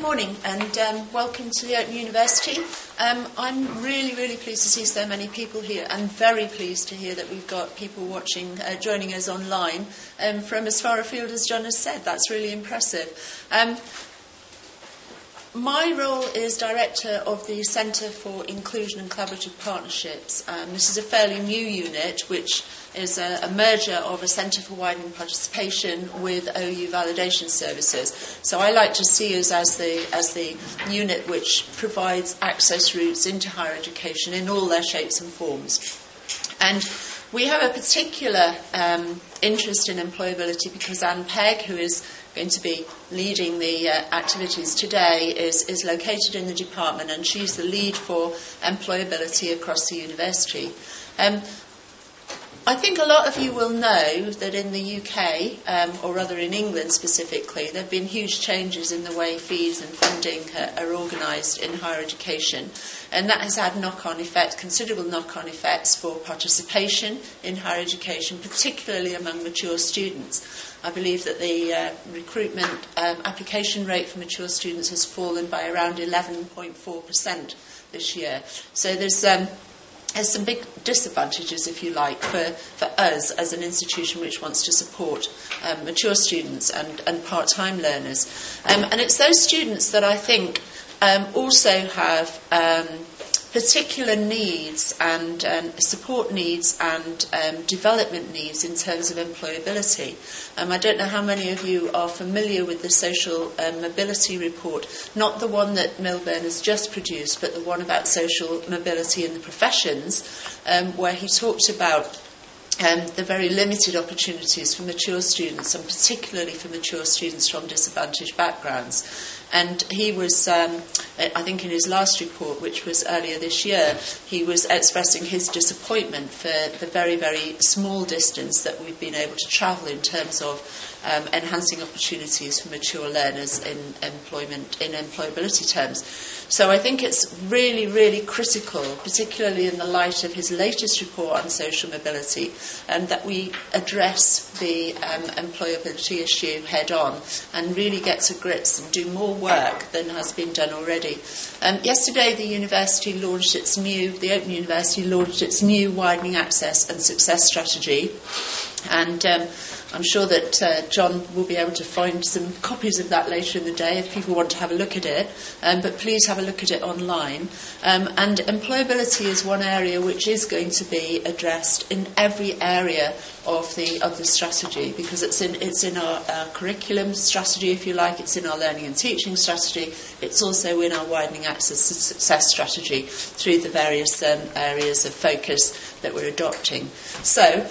morning and um, welcome to the Open University. Um, I'm really, really pleased to see so many people here and very pleased to hear that we've got people watching, uh, joining us online um, from as far afield as John has said. That's really impressive. My role is director of the Centre for Inclusion and Collaborative Partnerships. Um, this is a fairly new unit, which is a, a merger of a Centre for Widening Participation with OU Validation Services. So I like to see us as the as the unit which provides access routes into higher education in all their shapes and forms. And we have a particular um, interest in employability because Anne Pegg, who is going to be leading the uh, activities today is, is located in the department and she's the lead for employability across the university. Um, I think a lot of you will know that in the UK, um, or rather in England specifically, there have been huge changes in the way fees and funding are, are organised in higher education. And that has had knock on effects, considerable knock on effects for participation in higher education, particularly among mature students. I believe that the uh, recruitment um, application rate for mature students has fallen by around 11.4% this year. So there's um, there's some big disadvantages, if you like, for, for us as an institution which wants to support um, mature students and, and part time learners. Um, and it's those students that I think um, also have um, particular needs and um, support needs and um, development needs in terms of employability. Um, I don't know how many of you are familiar with the social um, mobility report, not the one that Milburn has just produced, but the one about social mobility in the professions, um, where he talked about um, the very limited opportunities for mature students, and particularly for mature students from disadvantaged backgrounds. And he was, um, I think, in his last report, which was earlier this year, he was expressing his disappointment for the very, very small distance that we've been able to travel in terms of um, enhancing opportunities for mature learners in employment in employability terms. So I think it's really, really critical, particularly in the light of his latest report on social mobility, um, that we address the um, employability issue head on and really get to grips and do more work than has been done already. Um, yesterday, the university launched its new, the Open University launched its new widening access and success strategy, and um, I'm sure that uh, John will be able to find some copies of that later in the day if people want to have a look at it. Um, but please have a look at it online. Um, and employability is one area which is going to be addressed in every area of the of the strategy because it's in it's in our, our curriculum strategy, if you like. It's in our learning and teaching strategy. It's also in our widening access to success strategy through the various um, areas of focus that we're adopting. So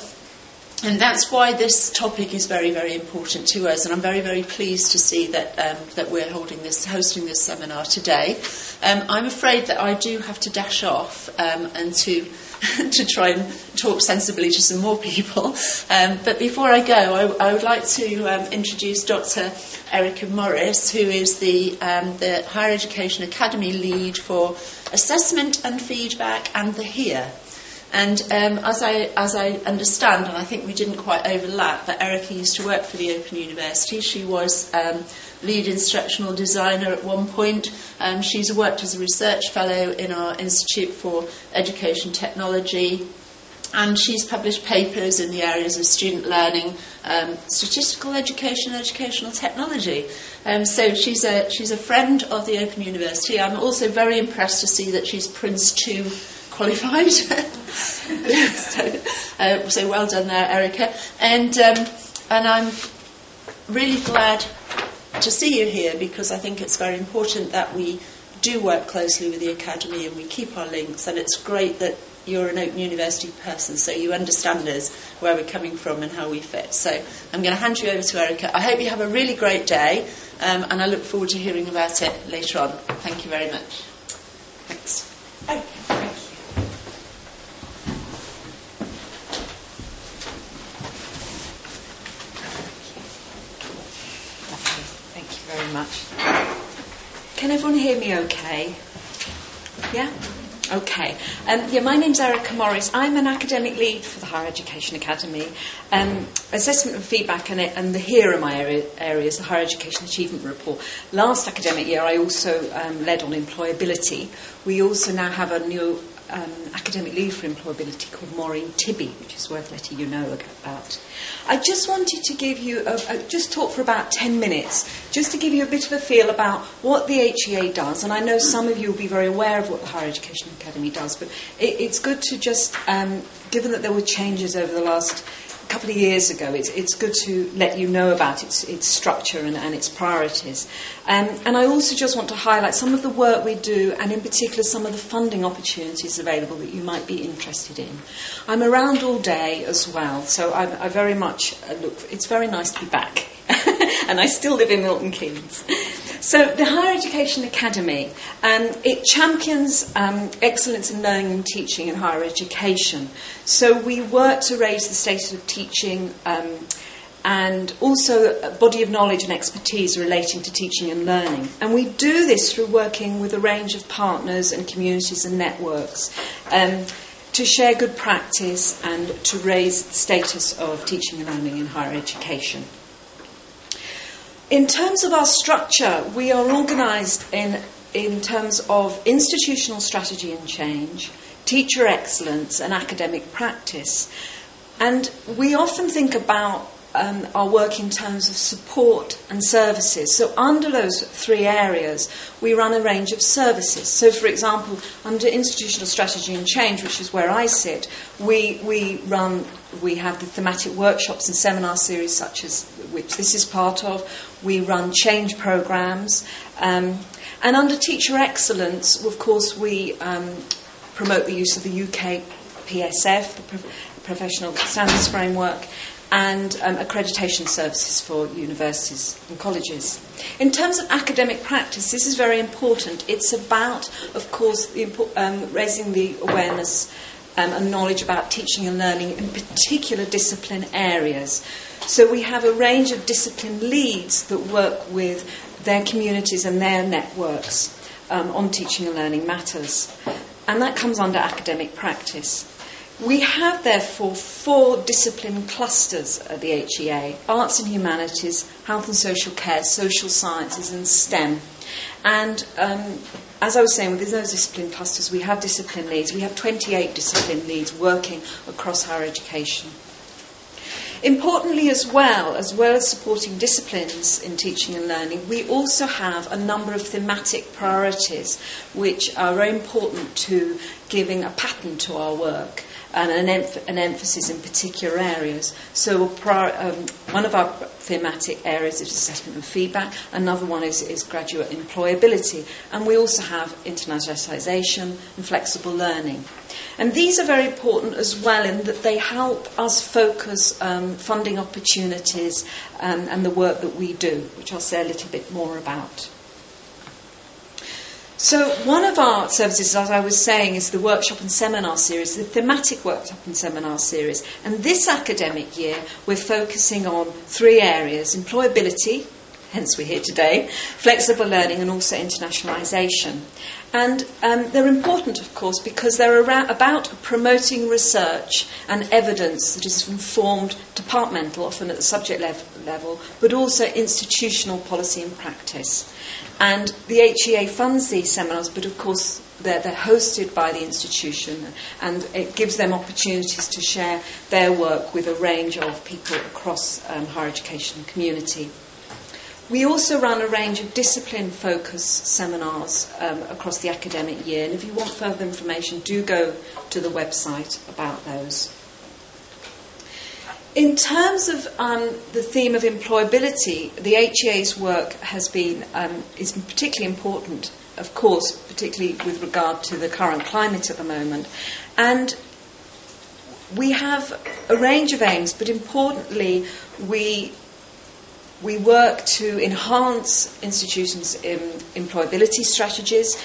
and that's why this topic is very, very important to us. And I'm very, very pleased to see that um, that we're holding this, hosting this seminar today. Um, I'm afraid that I do have to dash off um, and to to try and talk sensibly to some more people. Um, but before I go, I, I would like to um, introduce Dr. Erica Morris, who is the um, the Higher Education Academy lead for assessment and feedback and the HEAR. And um, as, I, as I understand, and I think we didn't quite overlap, but Erica used to work for the Open University. She was um, lead instructional designer at one point. Um, she's worked as a research fellow in our Institute for Education Technology. And she's published papers in the areas of student learning, um, statistical education, educational technology. Um, so she's a, she's a friend of the Open University. I'm also very impressed to see that she's Prince 2 qualified. so, uh, so, well done there, Erica. And um, and I'm really glad to see you here because I think it's very important that we do work closely with the academy and we keep our links. And it's great that you're an Open University person, so you understand us, where we're coming from, and how we fit. So I'm going to hand you over to Erica. I hope you have a really great day, um, and I look forward to hearing about it later on. Thank you very much. Thanks. Okay. Very much. Can everyone hear me okay? Yeah? Okay. Um, yeah, my name's Erica Morris. I'm an academic lead for the Higher Education Academy. Um, assessment and feedback and, and the HEAR are my area, areas, the Higher Education Achievement Report. Last academic year, I also um, led on employability. We also now have a new um, academic lead for employability called Maureen Tibby, which is worth letting you know about. I just wanted to give you, a, a, just talk for about 10 minutes, just to give you a bit of a feel about what the HEA does. And I know some of you will be very aware of what the Higher Education Academy does, but it, it's good to just, um, given that there were changes over the last a couple of years ago. It's, it's good to let you know about its, its structure and, and its priorities. Um, and I also just want to highlight some of the work we do, and in particular some of the funding opportunities available that you might be interested in. I'm around all day as well, so I, I very much uh, look. It's very nice to be back, and I still live in Milton Keynes. So the Higher Education Academy, um, it champions um, excellence in learning and teaching in higher education. So we work to raise the status of teaching um, and also a body of knowledge and expertise relating to teaching and learning. And we do this through working with a range of partners and communities and networks um, to share good practice and to raise the status of teaching and learning in higher education. In terms of our structure, we are organised in, in terms of institutional strategy and change, teacher excellence, and academic practice. And we often think about um, our work in terms of support and services. So, under those three areas, we run a range of services. So, for example, under institutional strategy and change, which is where I sit, we, we run, we have the thematic workshops and seminar series, such as which this is part of. We run change programs. Um, and under teacher excellence, of course, we um, promote the use of the UK PSF, the Pro- Professional Standards Framework, and um, accreditation services for universities and colleges. In terms of academic practice, this is very important. It's about, of course, the, um, raising the awareness um, and knowledge about teaching and learning in particular discipline areas. So we have a range of discipline leads that work with their communities and their networks um, on teaching and learning matters. And that comes under academic practice. We have, therefore, four discipline clusters at the HEA arts and humanities, health and social care, social sciences, and STEM. And um, as I was saying, with those discipline clusters, we have discipline leads. We have 28 discipline leads working across higher education. Importantly, as well, as well as supporting disciplines in teaching and learning, we also have a number of thematic priorities which are very important to giving a pattern to our work and an, emph- an emphasis in particular areas. So, prior, um, one of our thematic areas is assessment and feedback, another one is, is graduate employability, and we also have internationalisation and flexible learning. And these are very important as well in that they help us focus um, funding opportunities um, and the work that we do, which I'll say a little bit more about. So, one of our services, as I was saying, is the workshop and seminar series, the thematic workshop and seminar series. And this academic year, we're focusing on three areas employability, hence we're here today, flexible learning, and also internationalisation. And um, they're important, of course, because they're about promoting research and evidence that is informed departmental, often at the subject lev- level, but also institutional policy and practice. And the HEA funds these seminars, but of course they're, they're, hosted by the institution and it gives them opportunities to share their work with a range of people across um, higher education community. We also run a range of discipline focused seminars um, across the academic year, and if you want further information, do go to the website about those. In terms of um, the theme of employability, the HEA's work has been um, is particularly important, of course, particularly with regard to the current climate at the moment, and we have a range of aims, but importantly, we we work to enhance institutions' employability strategies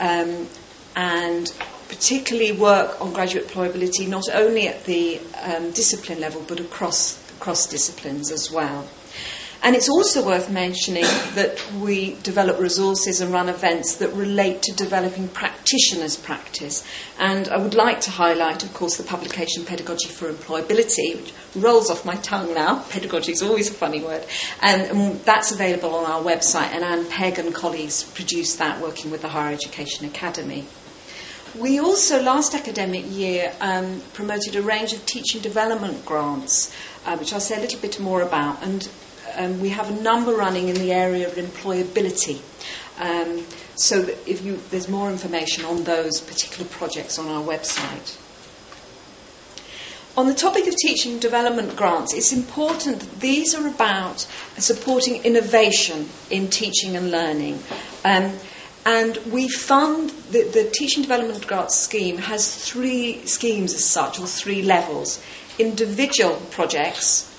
um, and particularly work on graduate employability not only at the um, discipline level but across, across disciplines as well. And it's also worth mentioning that we develop resources and run events that relate to developing practitioners' practice. And I would like to highlight, of course, the publication Pedagogy for Employability, which rolls off my tongue now. Pedagogy is always a funny word. And, and that's available on our website, and Anne Pegg and colleagues produced that working with the Higher Education Academy. We also, last academic year, um, promoted a range of teaching development grants, uh, which I'll say a little bit more about. And um, we have a number running in the area of employability. Um, so if you, there's more information on those particular projects on our website. On the topic of teaching development grants, it's important that these are about supporting innovation in teaching and learning. Um, and we fund the, the Teaching Development Grants scheme has three schemes as such, or three levels. Individual projects,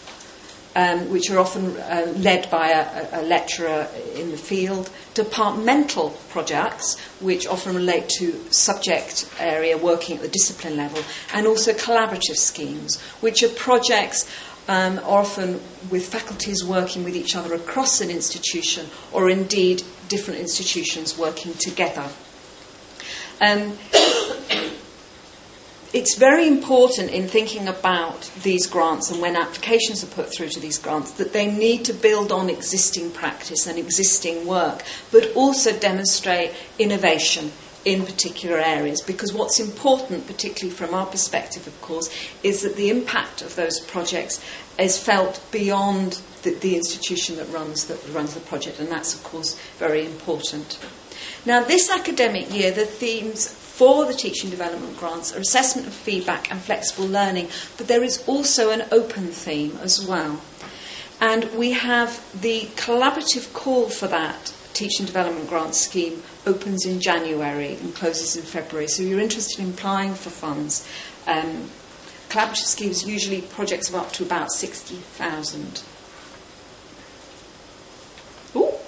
um, which are often uh, led by a, a, lecturer in the field, departmental projects, which often relate to subject area working at the discipline level, and also collaborative schemes, which are projects um, often with faculties working with each other across an institution, or indeed different institutions working together. Um, it's very important in thinking about these grants and when applications are put through to these grants that they need to build on existing practice and existing work, but also demonstrate innovation in particular areas. Because what's important, particularly from our perspective, of course, is that the impact of those projects is felt beyond the, the institution that runs, that runs the project, and that's, of course, very important. Now, this academic year, the themes for the teaching development grants are assessment of feedback and flexible learning, but there is also an open theme as well. And we have the collaborative call for that teaching development grant scheme opens in January and closes in February. So you're interested in applying for funds. Um, collaborative schemes usually projects of up to about 60,000. Oh,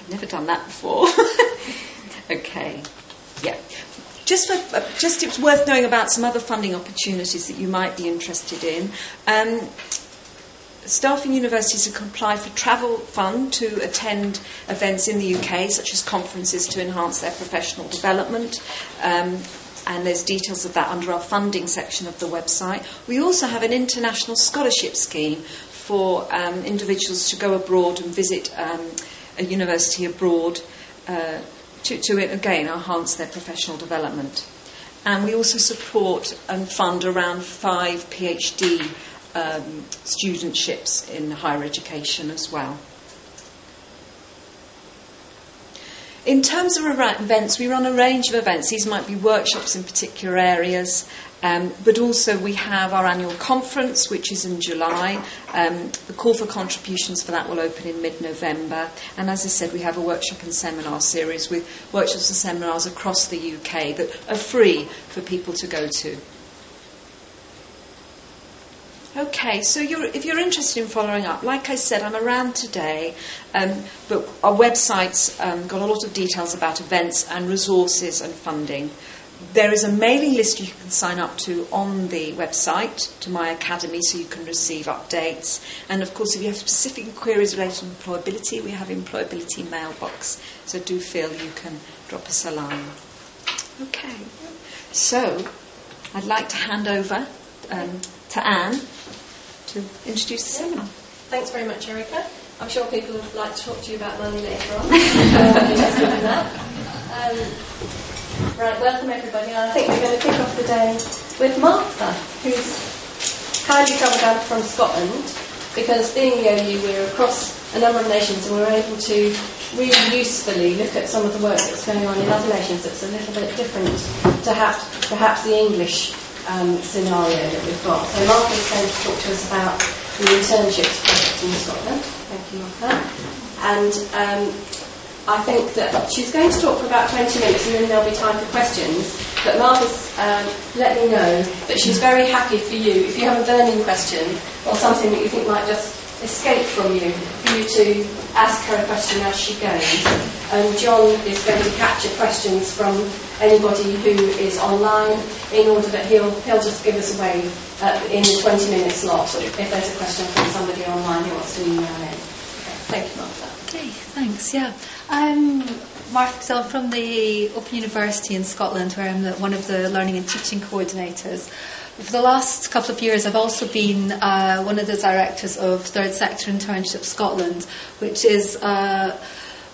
I've never done that before. okay, yeah. Just, for, uh, just it's worth knowing about some other funding opportunities that you might be interested in. Um, staff in universities can apply for travel fund to attend events in the UK, such as conferences to enhance their professional development. Um, and there's details of that under our funding section of the website. We also have an international scholarship scheme for um, individuals to go abroad and visit um, a university abroad uh, to, to, again, enhance their professional development. And we also support and fund around five PhD um, studentships in higher education as well. In terms of events, we run a range of events. These might be workshops in particular areas, um, but also we have our annual conference, which is in July. Um, the call for contributions for that will open in mid November. And as I said, we have a workshop and seminar series with workshops and seminars across the UK that are free for people to go to. Okay, so you're, if you're interested in following up, like I said, I'm around today, um, but our website's um, got a lot of details about events and resources and funding. There is a mailing list you can sign up to on the website to my academy so you can receive updates. And of course, if you have specific queries related to employability, we have employability mailbox. So do feel you can drop us a line. Okay, so I'd like to hand over um, to Anne to introduce the seminar. Thanks very much, Erica. I'm sure people would like to talk to you about money later on. um, right, welcome everybody. I think we're going to kick off the day with Martha, who's kindly travelled down from Scotland because being the OU, we're across a number of nations and we're able to really usefully look at some of the work that's going on in other nations that's a little bit different to perhaps, perhaps the English um, scenario that we've got. So Martha's going to talk to us about the internships project in Scotland. Thank you, Martha. And um, I think that she's going to talk for about 20 minutes and then there'll be time for questions. But Martha's um, let me know that she's very happy for you, if you have a burning question or something that you think might just escape from you, for you to ask her a question as she goes. And John is going to capture questions from anybody who is online in order that he'll, he'll just give us away uh, in the 20 minute slot if there's a question from somebody online who wants to email in. Thank you, Martha. Okay, thanks. Yeah. I'm Martha so I'm from the Open University in Scotland, where I'm the, one of the learning and teaching coordinators. For the last couple of years, I've also been uh, one of the directors of Third Sector Internship Scotland, which is uh,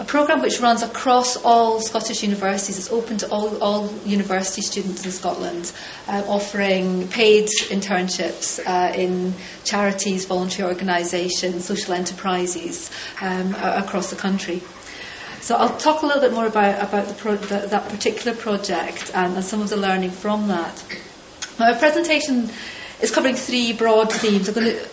a programme which runs across all Scottish universities. It's open to all, all university students in Scotland, uh, offering paid internships uh, in charities, voluntary organisations, social enterprises um, across the country. So I'll talk a little bit more about, about the pro- the, that particular project and, and some of the learning from that. My presentation is covering three broad themes. I'm going to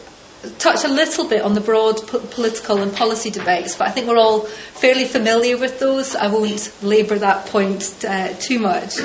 touch a little bit on the broad po- political and policy debates, but I think we're all fairly familiar with those. I won't labour that point uh, too much.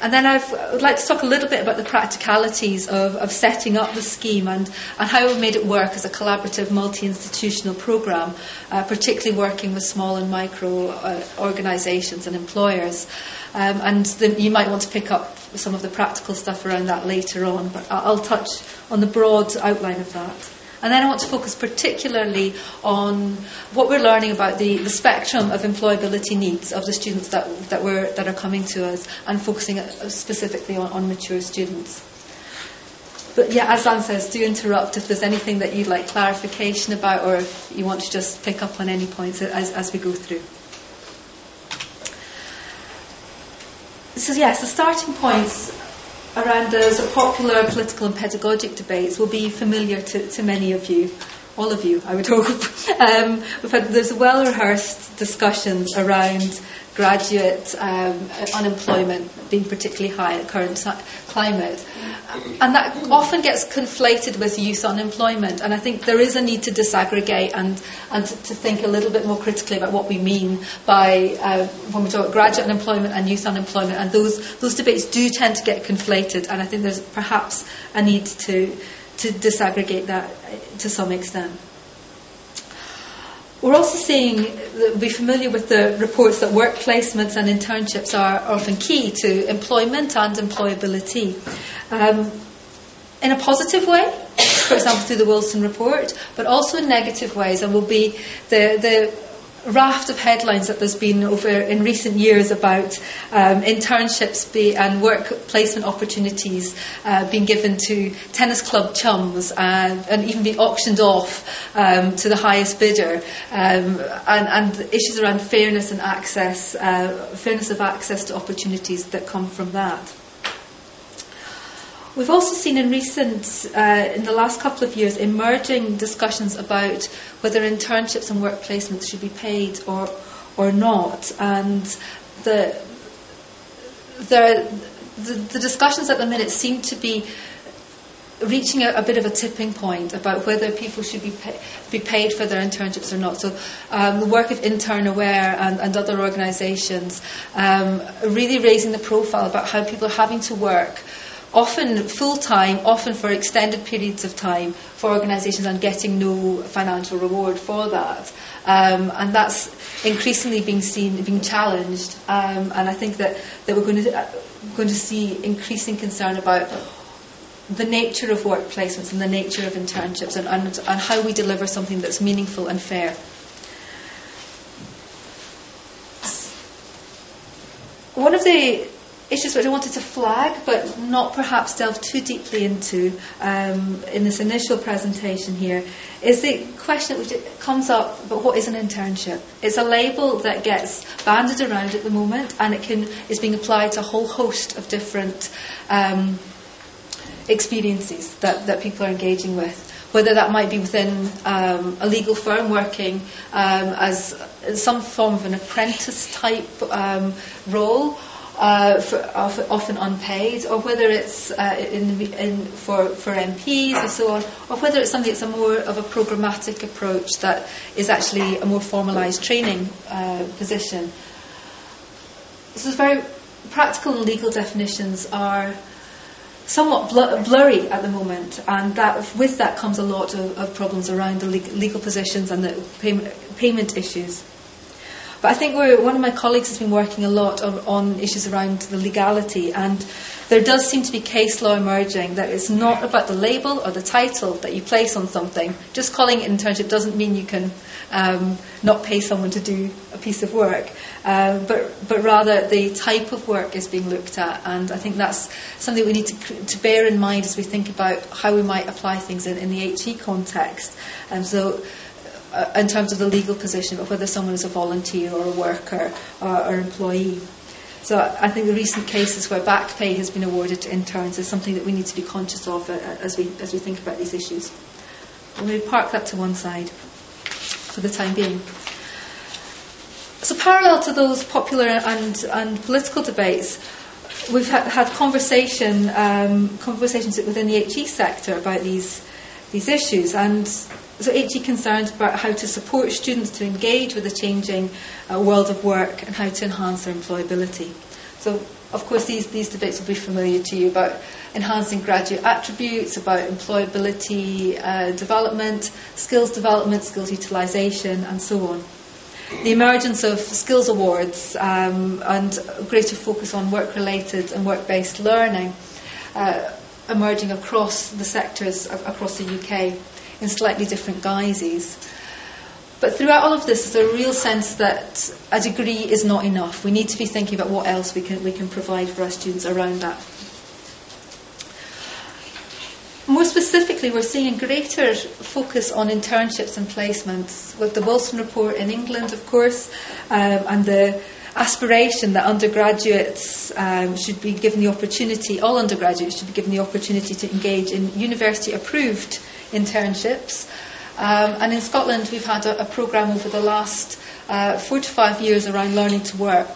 And then I've, I would like to talk a little bit about the practicalities of, of setting up the scheme and, and how we've made it work as a collaborative multi-institutional programme, uh, particularly working with small and micro uh, organisations and employers. Um, and you might want to pick up some of the practical stuff around that later on, but I'll touch on the broad outline of that. And then I want to focus particularly on what we're learning about the, the spectrum of employability needs of the students that, that, we're, that are coming to us and focusing specifically on, on mature students. But yeah, as Anne says, do interrupt if there's anything that you'd like clarification about or if you want to just pick up on any points as, as we go through. So yes, the starting points around those popular political and pedagogic debates will be familiar to, to many of you, all of you, I would hope. Um, we've had, there's well rehearsed discussions around graduate um, unemployment being particularly high the current climate. And that often gets conflated with youth unemployment. And I think there is a need to disaggregate and, and to, to think a little bit more critically about what we mean by uh, when we talk about graduate unemployment and youth unemployment. And those, those debates do tend to get conflated. And I think there's perhaps a need to, to disaggregate that to some extent. We're also seeing, be familiar with the reports that work placements and internships are often key to employment and employability. Um, in a positive way, for example, through the Wilson report, but also in negative ways, and will be the, the raft of headlines that there's been over in recent years about um, internships be, and work placement opportunities uh, being given to tennis club chums and, and even being auctioned off um, to the highest bidder, um, and, and, issues around fairness and access, uh, fairness of access to opportunities that come from that. We've also seen in recent, uh, in the last couple of years, emerging discussions about whether internships and work placements should be paid or or not, and the the the, discussions at the minute seem to be reaching a, a, bit of a tipping point about whether people should be pay, be paid for their internships or not. So um, the work of Intern Aware and, and other organisations um, really raising the profile about how people are having to work often full time, often for extended periods of time for organisations and getting no financial reward for that. Um, and that's increasingly being seen, being challenged. Um, and I think that, that we're going to, uh, going to see increasing concern about the nature of work placements and the nature of internships and, and, and how we deliver something that's meaningful and fair. One of the issues which I wanted to flag, but not perhaps delve too deeply into um, in this initial presentation here, is the question which comes up But what is an internship? It's a label that gets banded around at the moment, and it can is being applied to a whole host of different um, experiences that, that people are engaging with. Whether that might be within um, a legal firm working um, as some form of an apprentice type um, role, uh, for, often unpaid, or whether it's uh, in, in, for, for MPs and so on, or whether it's something that's a more of a programmatic approach that is actually a more formalised training uh, position. So, very practical and legal definitions are somewhat bl- blurry at the moment, and that with that comes a lot of, of problems around the legal positions and the payment, payment issues. But I think one of my colleagues has been working a lot on, on, issues around the legality, and there does seem to be case law emerging that it's not about the label or the title that you place on something. Just calling it internship doesn't mean you can um, not pay someone to do a piece of work, uh, but but rather the type of work is being looked at, and I think that's something we need to, to bear in mind as we think about how we might apply things in, in the HE context. And so uh, in terms of the legal position but whether someone is a volunteer or a worker or, or employee. So I think the recent cases where back pay has been awarded to interns is something that we need to be conscious of uh, as we as we think about these issues. Going to park that to one side for the time being. So parallel to those popular and, and political debates, we've ha- had conversation um, conversations within the HE sector about these these issues and so HE concerns about how to support students to engage with the changing uh, world of work and how to enhance their employability. So, of course, these, these debates will be familiar to you about enhancing graduate attributes, about employability uh, development, skills development, skills utilisation, and so on. The emergence of skills awards um, and greater focus on work related and work based learning uh, emerging across the sectors across the UK in slightly different guises. But throughout all of this, there's a real sense that a degree is not enough. We need to be thinking about what else we can, we can provide for our students around that. More specifically, we're seeing a greater focus on internships and placements with the Wilson Report in England, of course, um, and the aspiration that undergraduates um, should be given the opportunity, all undergraduates should be given the opportunity to engage in university approved internships. Um, and in Scotland, we've had a, a programme over the last uh, four to five years around learning to work.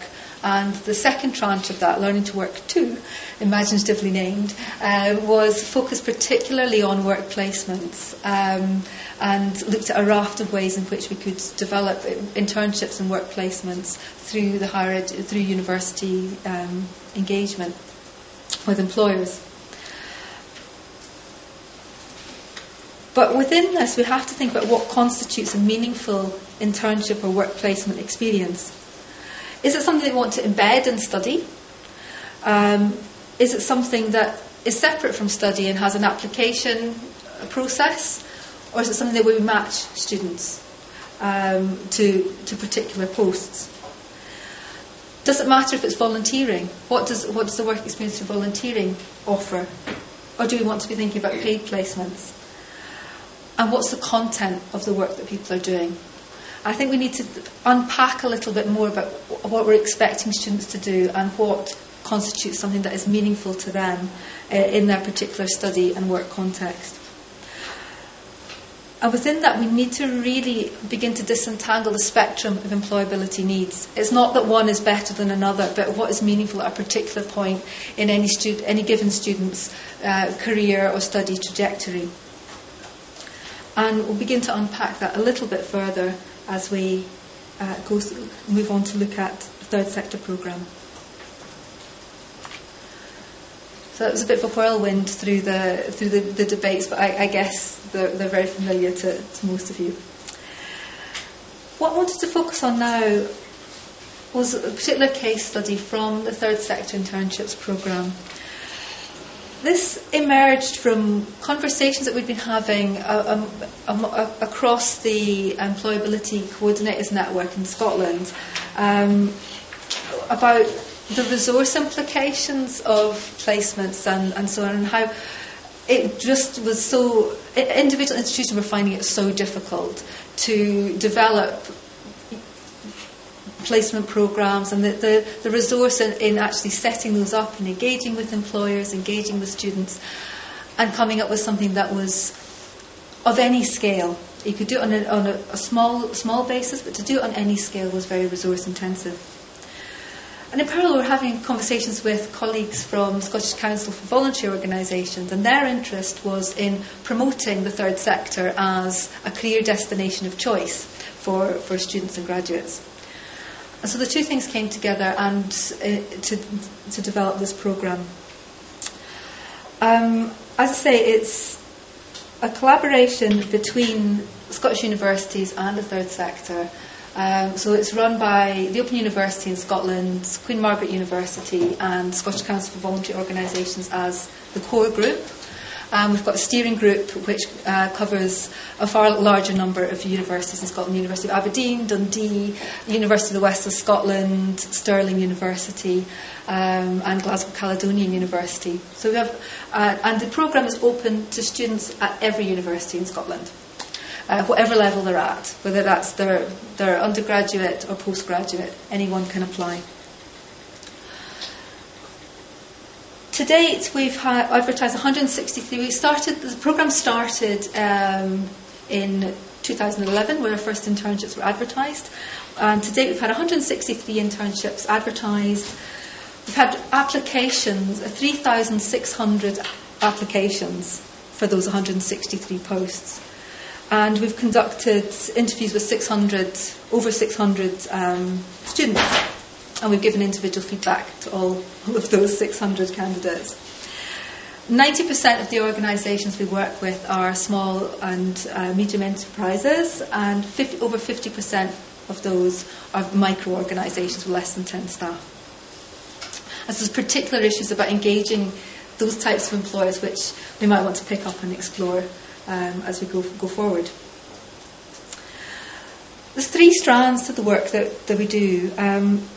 And the second tranche of that, Learning to Work 2, imaginatively named, uh, was focused particularly on work placements um, and looked at a raft of ways in which we could develop internships and work placements through the higher through university um, engagement with employers. But within this, we have to think about what constitutes a meaningful internship or work placement experience. Is it something they want to embed and study? Um, is it something that is separate from study and has an application process? Or is it something that we match students um, to, to particular posts? Does it matter if it's volunteering? What does, what does the work experience of volunteering offer? Or do we want to be thinking about paid placements? and what's the content of the work that people are doing. I think we need to unpack a little bit more about what we're expecting students to do and what constitutes something that is meaningful to them uh, in their particular study and work context. And within that, we need to really begin to disentangle the spectrum of employability needs. It's not that one is better than another, but what is meaningful at a particular point in any, stud- any given student's uh, career or study trajectory. And we'll begin to unpack that a little bit further as we uh, go, move on to look at the third sector programme. So that was a bit of a whirlwind through the through the, the debates, but I, I guess they're, they're, very familiar to, to most of you. What I wanted to focus on now was a particular case study from the third sector internships programme this emerged from conversations that we'd been having uh, um, um, across the employability coordinators network in Scotland um, about the resource implications of placements and, and so on, and how it just was so individual institutions were finding it so difficult to develop placement programs and the, the, the resource in, in, actually setting those up and engaging with employers, engaging with students, and coming up with something that was of any scale. You could do it on a, on a, a small, small basis, but to do it on any scale was very resource intensive. And in parallel, we're having conversations with colleagues from Scottish Council for Voluntary Organisations, and their interest was in promoting the third sector as a career destination of choice for, for students and graduates. And so the two things came together and uh, to, to develop this programme. Um, as I say, it's a collaboration between Scottish universities and the third sector. Um, so it's run by the Open University in Scotland, Queen Margaret University, and Scottish Council for Voluntary Organisations as the core group. Um, we've got a steering group which uh, covers a far larger number of universities in Scotland University of Aberdeen, Dundee, University of the West of Scotland, Stirling University, um, and Glasgow Caledonian University. So we have, uh, and the programme is open to students at every university in Scotland. Uh, whatever level they're at, whether that's their, their undergraduate or postgraduate, anyone can apply. To date, we've advertised 163. We started the program started um, in 2011, where our first internships were advertised. And to date, we've had 163 internships advertised. We've had applications, 3,600 applications for those 163 posts. And we've conducted interviews with 600, over 600 um, students and we've given individual feedback to all, all of those 600 candidates. 90% of the organisations we work with are small and uh, medium enterprises, and 50, over 50% of those are micro organisations with less than 10 staff. And so there's particular issues about engaging those types of employers which we might want to pick up and explore um, as we go, go forward. There's three strands to the work that, that we do. Um,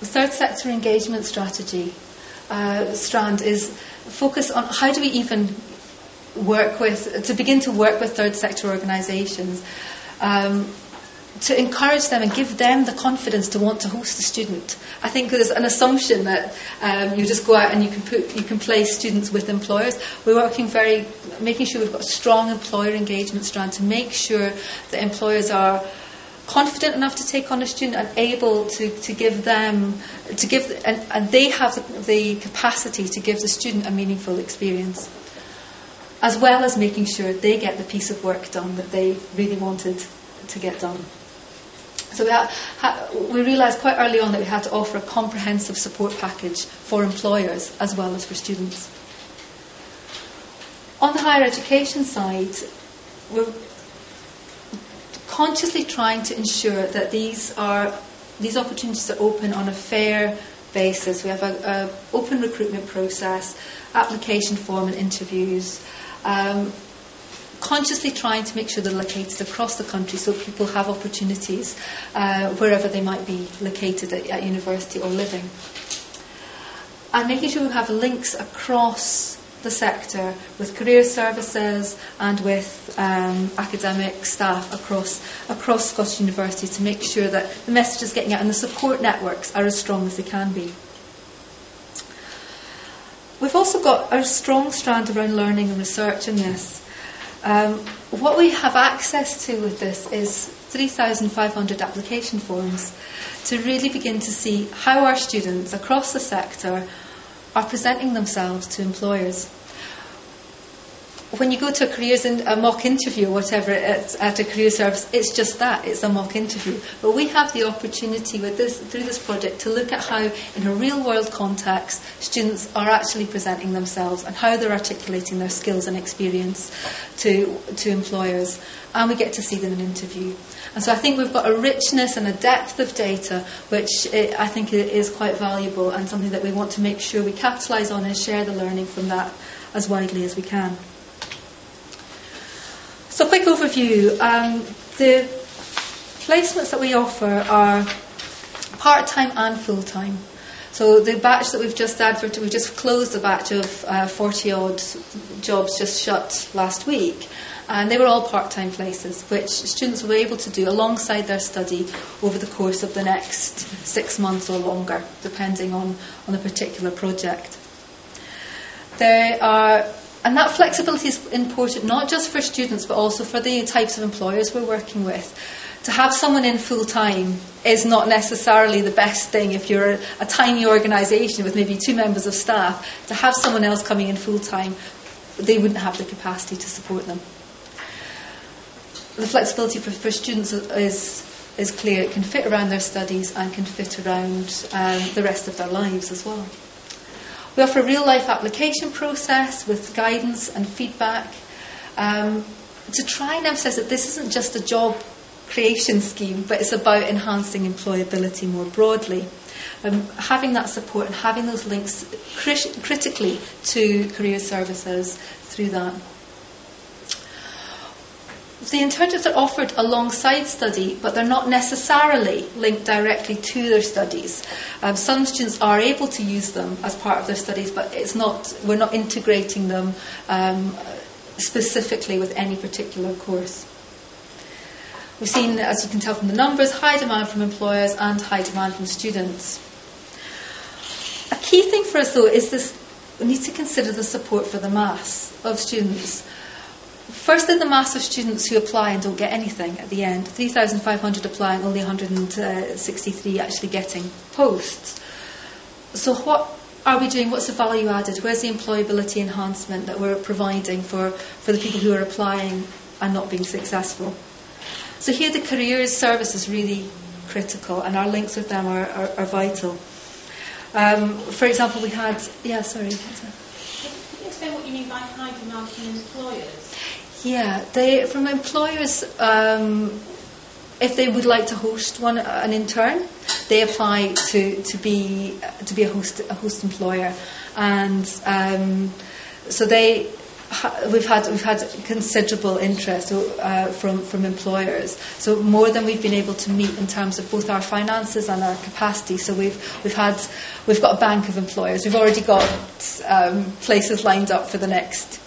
the third sector engagement strategy uh, strand is focus on how do we even work with, to begin to work with third sector organisations. Um, to encourage them and give them the confidence to want to host a student. I think there's an assumption that um, you just go out and you can put you can place students with employers. We're working very, making sure we've got a strong employer engagement strand to make sure that employers are confident enough to take on a student and able to, to give them to give and, and they have the, capacity to give the student a meaningful experience as well as making sure they get the piece of work done that they really wanted to get done. So we, ha, we realised quite early on that we had to offer a comprehensive support package for employers as well as for students. On the higher education side, we're consciously trying to ensure that these are these opportunities are open on a fair basis. We have an open recruitment process, application form and interviews. Um, consciously trying to make sure they're located across the country so people have opportunities uh, wherever they might be located at, at university or living. And making sure we have links across the sector with career services and with um, academic staff across across Scottish universities to make sure that the message is getting out and the support networks are as strong as they can be. We've also got a strong strand around learning and research in this. Um, what we have access to with this is 3,500 application forms to really begin to see how our students across the sector are presenting themselves to employers. When you go to a careers in, a mock interview whatever it's at a career service, it's just that it's a mock interview. But we have the opportunity with this through this project to look at how, in a real world context, students are actually presenting themselves and how they're articulating their skills and experience to to employers, and we get to see them in an interview. And so I think we've got a richness and a depth of data which I think is quite valuable and something that we want to make sure we capitalise on and share the learning from that as widely as we can. So, quick overview. Um, the placements that we offer are part time and full time. So the batch that we've just advertised, we've just closed a batch of uh, 40 odd jobs just shut last week. And they were all part time places, which students were able to do alongside their study over the course of the next six months or longer, depending on, on the particular project. There are, and that flexibility is important not just for students but also for the types of employers we're working with. To have someone in full time is not necessarily the best thing if you're a, a tiny organisation with maybe two members of staff. To have someone else coming in full time, they wouldn't have the capacity to support them the flexibility for, for students is is clear. It can fit around their studies and can fit around um, the rest of their lives as well. We offer a real life application process with guidance and feedback um, to try and emphasise that this isn't just a job creation scheme, but it's about enhancing employability more broadly. Um, having that support and having those links crit- critically to career services through that. The internships are offered alongside study, but they're not necessarily linked directly to their studies. Um, some students are able to use them as part of their studies, but it's not, we're not integrating them um, specifically with any particular course. We've seen, as you can tell from the numbers, high demand from employers and high demand from students. A key thing for us, though, is this we need to consider the support for the mass of students. Firstly, the mass of students who apply and don't get anything at the end 3,500 applying, only 163 actually getting posts. So, what are we doing? What's the value added? Where's the employability enhancement that we're providing for, for the people who are applying and not being successful? So here the careers service is really critical and our links with them are, are, are vital. Um, for example, we had, yeah, sorry. Can you explain what you mean by high demand from employers? Yeah, they from employers. Um, if they would like to host one an intern, they apply to, to be to be a host a host employer, and um, so they we've had we've had considerable interest uh, from from employers. So more than we've been able to meet in terms of both our finances and our capacity. So we've we've had we've got a bank of employers. We've already got um, places lined up for the next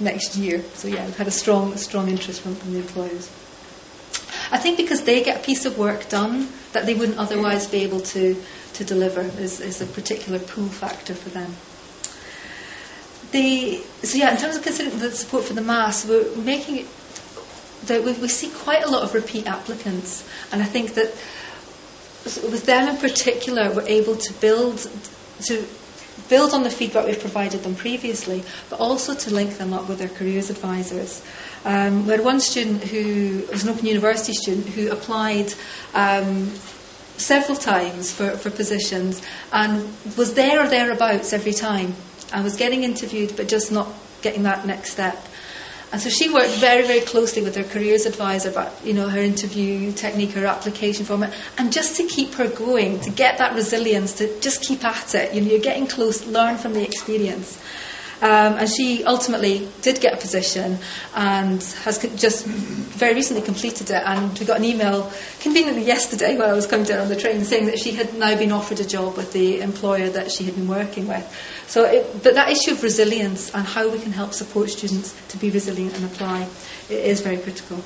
next year. So yeah, we've had a strong strong interest from, from the employers. I think because they get a piece of work done that they wouldn't otherwise be able to to deliver is, is a particular pull factor for them the so yeah, in terms of considering the support for the mass, we're making it that we, we see quite a lot of repeat applicants, and I think that with them in particular, we're able to build to build on the feedback we've provided them previously, but also to link them up with their careers advisors. Um, we had one student who was an Open University student who applied. Um, several times for, for positions and was there or thereabouts every time I was getting interviewed, but just not getting that next step. And so she worked very, very closely with her careers advisor about, you know, her interview technique, her application form, and just to keep her going, to get that resilience, to just keep at it. You know, you're getting close, learn from the experience. Um, and she ultimately did get a position and has just very recently completed it. And we got an email conveniently yesterday while I was coming down on the train saying that she had now been offered a job with the employer that she had been working with. So, it, but that issue of resilience and how we can help support students to be resilient and apply is very critical.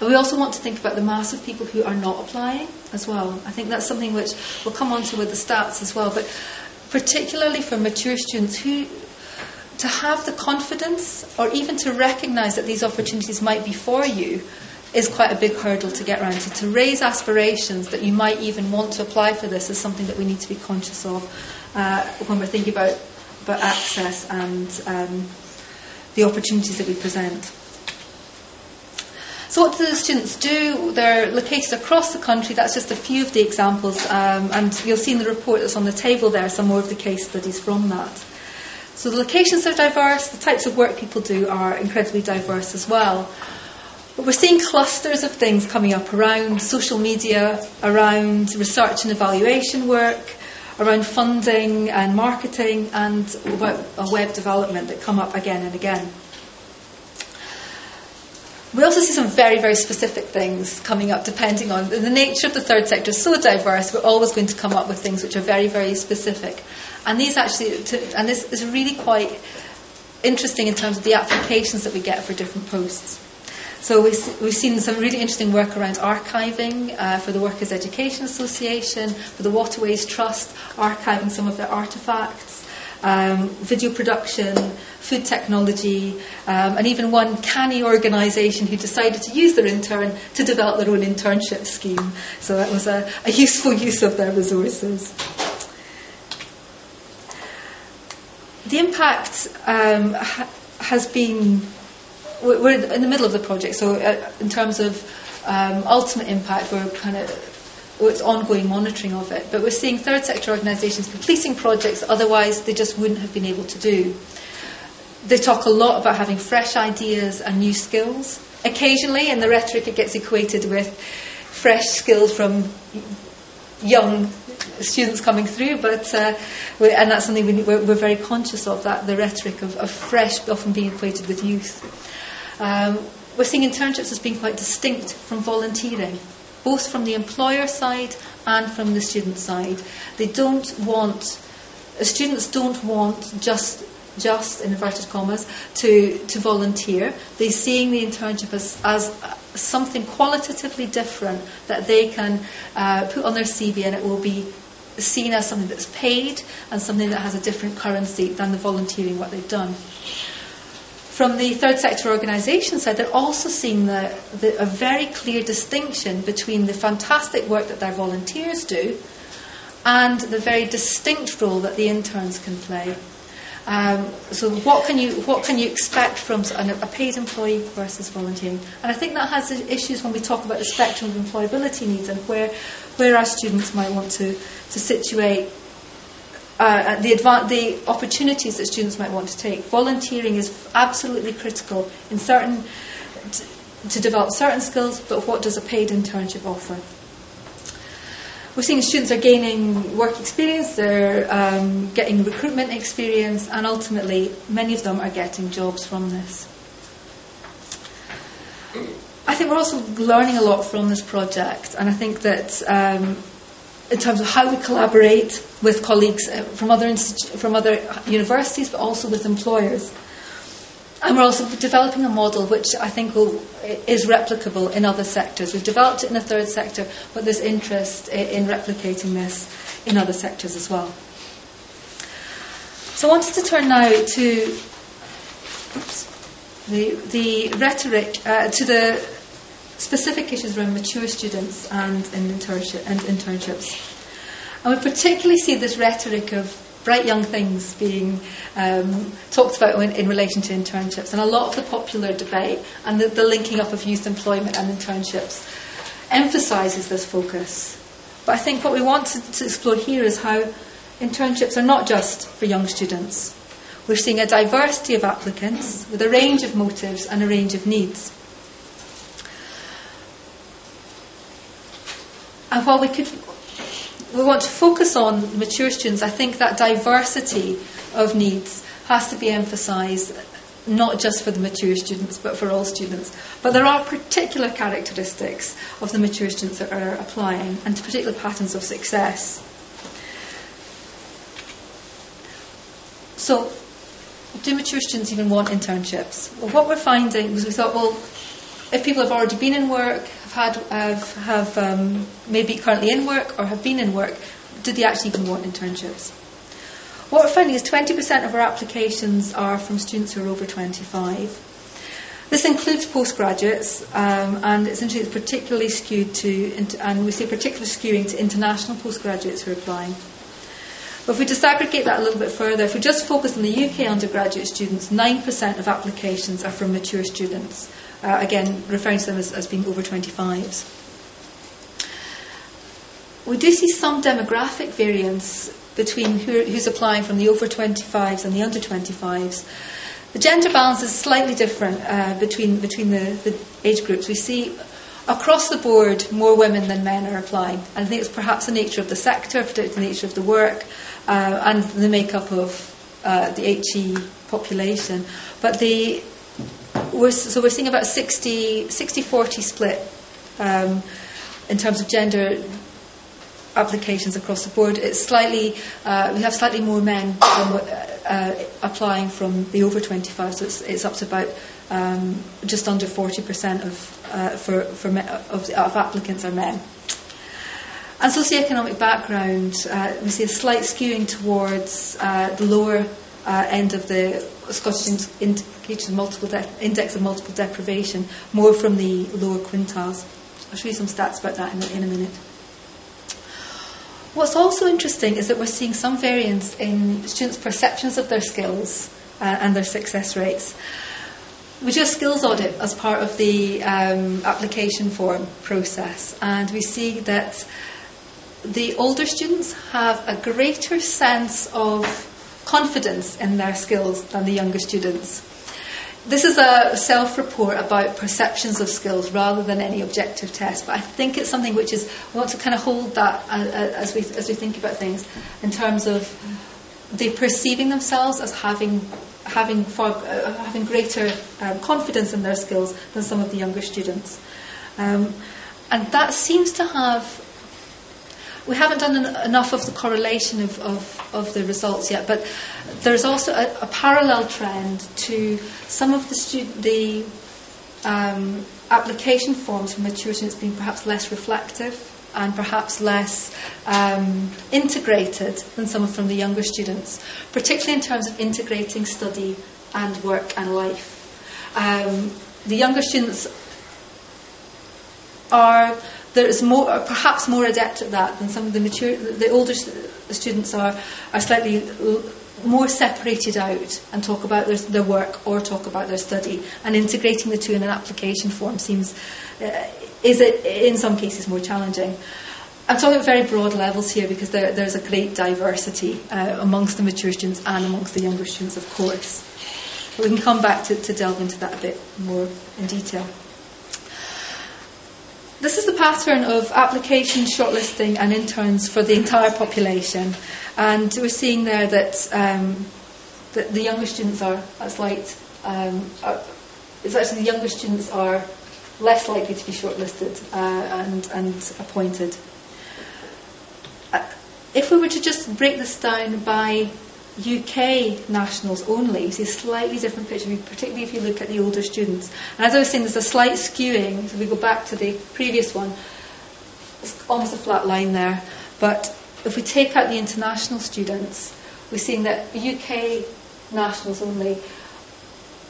And we also want to think about the mass of people who are not applying as well. I think that's something which we'll come on to with the stats as well. But particularly for mature students who to have the confidence or even to recognize that these opportunities might be for you is quite a big hurdle to get around. So to raise aspirations that you might even want to apply for this is something that we need to be conscious of uh, when we're thinking about, about access and um, the opportunities that we present. So, what do the students do? They're located across the country. That's just a few of the examples, um, and you'll see in the report that's on the table there some more of the case studies from that. So, the locations are diverse, the types of work people do are incredibly diverse as well. But we're seeing clusters of things coming up around social media, around research and evaluation work, around funding and marketing, and web development that come up again and again. We also see some very, very specific things coming up depending on the nature of the third sector is so diverse, we're always going to come up with things which are very, very specific. And these actually, to, and this is really quite interesting in terms of the applications that we get for different posts. So we've, we've seen some really interesting work around archiving uh, for the Workers' Education Association, for the Waterways Trust, archiving some of their artefacts, um, video production, food technology, um, and even one canny organisation who decided to use their intern to develop their own internship scheme. So that was a, a useful use of their resources. The impact um, ha- has been, we're in the middle of the project, so uh, in terms of um, ultimate impact, we're kind of it's ongoing monitoring of it. But we're seeing third sector organisations completing projects otherwise they just wouldn't have been able to do. They talk a lot about having fresh ideas and new skills. occasionally in the rhetoric it gets equated with fresh skills from young students coming through, but uh, and that's something we, are very conscious of that the rhetoric of, of, fresh often being equated with youth. Um, we're seeing internships as being quite distinct from volunteering, both from the employer side and from the student side. They don't want students don't want just just in inverted commas to to volunteer. They're seeing the internship as, as something qualitatively different that they can uh, put on their CV and it will be seen as something that's paid and something that has a different currency than the volunteering what they've done. From the third sector organisation side, they're also seeing the, the, a very clear distinction between the fantastic work that their volunteers do and the very distinct role that the interns can play. Um, so what can you what can you expect from a paid employee versus volunteering? And I think that has issues when we talk about the spectrum of employability needs and where where our students might want to to situate uh, the, adva- the opportunities that students might want to take. Volunteering is absolutely critical in certain t- to develop certain skills, but what does a paid internship offer? we're seeing students are gaining work experience, they're um, getting recruitment experience, and ultimately, many of them are getting jobs from this. I think we're also learning a lot from this project, and I think that um, in terms of how we collaborate with colleagues uh, from other, from other universities, but also with employers. And we're also developing a model which I think will, is replicable in other sectors. We've developed it in the third sector, but there's interest in replicating this in other sectors as well. So I wanted to turn now to oops, the, the rhetoric, uh, to the specific issues around mature students and, internship, and internships. And we particularly see this rhetoric of bright young things being um, talked about in, in, relation to internships. And a lot of the popular debate and the, the linking up of youth employment and internships emphasises this focus. But I think what we want to, to explore here is how internships are not just for young students. We're seeing a diversity of applicants with a range of motives and a range of needs. And while we could we want to focus on mature students, I think that diversity of needs has to be emphasised, not just for the mature students, but for all students. But there are particular characteristics of the mature students that are applying, and particular patterns of success. So, do mature students even want internships? Well, what we're finding was we thought, well, if people have already been in work, have had have, have um, maybe currently in work or have been in work, do they actually even want internships? What we're finding is 20% of our applications are from students who are over 25. This includes postgraduates, um, and it's particularly skewed to, and we see particular skewing to international postgraduates who are applying. But if we disaggregate that a little bit further, if we just focus on the UK undergraduate students, 9% of applications are from mature students uh, again referring to them as, as being over 25s. We do see some demographic variance between who, who's applying from the over 25s and the under 25s. The gender balance is slightly different uh, between, between the, the age groups. We see across the board more women than men are applying. And I think it's perhaps the nature of the sector, particularly the nature of the work, uh, and the makeup of uh, the HE population. But the we're, so we're seeing about 60, 60 40 split um, in terms of gender applications across the board. It's slightly, uh, we have slightly more men than, uh, applying from the over 25, so it's, it's up to about um, just under 40% of, uh, for, for me, of, of, applicants are men. And socioeconomic background, uh, we see a slight skewing towards uh, the lower uh, end of the Scottish indicator multiple de- index of multiple deprivation, more from the lower quintiles. I'll show you some stats about that in, in a minute. What's also interesting is that we're seeing some variance in students' perceptions of their skills uh, and their success rates. We do a skills audit as part of the um, application form process, and we see that the older students have a greater sense of confidence in their skills than the younger students. this is a self-report about perceptions of skills rather than any objective test. But I think it's something which is I want to kind of hold that uh, uh, as we as we think about things in terms of they perceiving themselves as having having far, uh, having greater um, confidence in their skills than some of the younger students, um, and that seems to have. We haven't done en- enough of the correlation of, of, of, the results yet, but there's also a, a parallel trend to some of the the um, application forms for mature students being perhaps less reflective and perhaps less um, integrated than some of from the younger students, particularly in terms of integrating study and work and life. Um, the younger students are there is more, perhaps more adept at that than some of the mature. The older students are are slightly more separated out and talk about their, their work or talk about their study, and integrating the two in an application form seems uh, is it in some cases more challenging. I'm talking at very broad levels here because there, there's a great diversity uh, amongst the mature students and amongst the younger students, of course. But we can come back to, to delve into that a bit more in detail. This is the pattern of application, shortlisting, and interns for the entire population. And we're seeing there that, um, that the younger students are a slight. Um, are, it's actually the younger students are less likely to be shortlisted uh, and, and appointed. Uh, if we were to just break this down by UK nationals only, you see a slightly different picture, particularly if you look at the older students. And as I was saying, there's a slight skewing. So we go back to the previous one. It's almost a flat line there. But if we take out the international students, we're seeing that UK nationals only,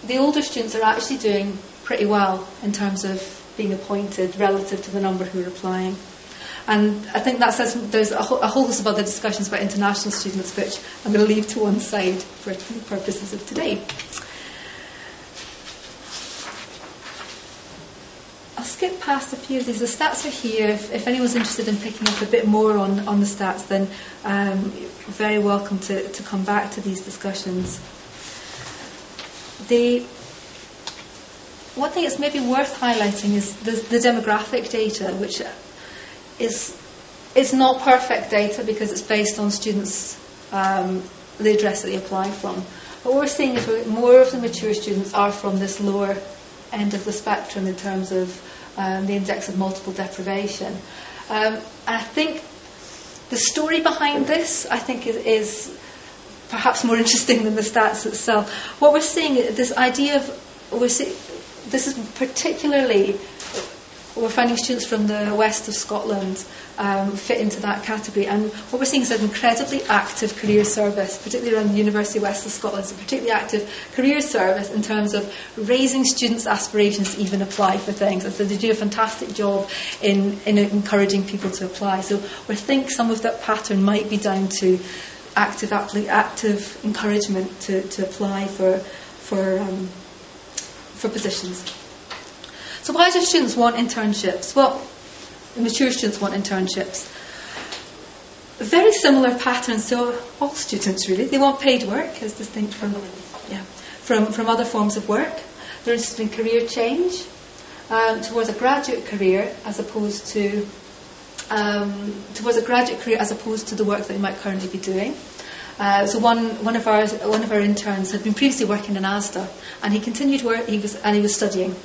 the older students are actually doing pretty well in terms of being appointed relative to the number who are applying. And I think that says there's a whole, a whole host of other discussions about international students, which I'm going to leave to one side for the purposes of today. I'll skip past a few of these. The stats are here. If, if anyone's interested in picking up a bit more on, on the stats, then um, very welcome to, to come back to these discussions. The one thing that's maybe worth highlighting is the, the demographic data, which is it's not perfect data because it's based on students um, the address that they apply from. But What we're seeing is more of the mature students are from this lower end of the spectrum in terms of um, the index of multiple deprivation. Um, and I think the story behind this, I think, is, is, perhaps more interesting than the stats itself. What we're seeing, this idea of see, this is particularly we're finding students from the west of Scotland um, fit into that category. And what we're seeing is an incredibly active career service, particularly around the University of West of Scotland, so particularly active career service in terms of raising students' aspirations to even apply for things. And so they do a fantastic job in, in encouraging people to apply. So we think some of that pattern might be down to active, active encouragement to, to apply for, for, um, for positions. So why do students want internships? Well, mature students want internships. Very similar patterns to all students, really. They want paid work, as distinct from, yeah, from, from other forms of work. They're interested in career change um, towards a graduate career as opposed to um, towards a graduate career as opposed to the work that they might currently be doing. Uh, so one, one of our one of our interns had been previously working in ASDA, and he continued work. He was and he was studying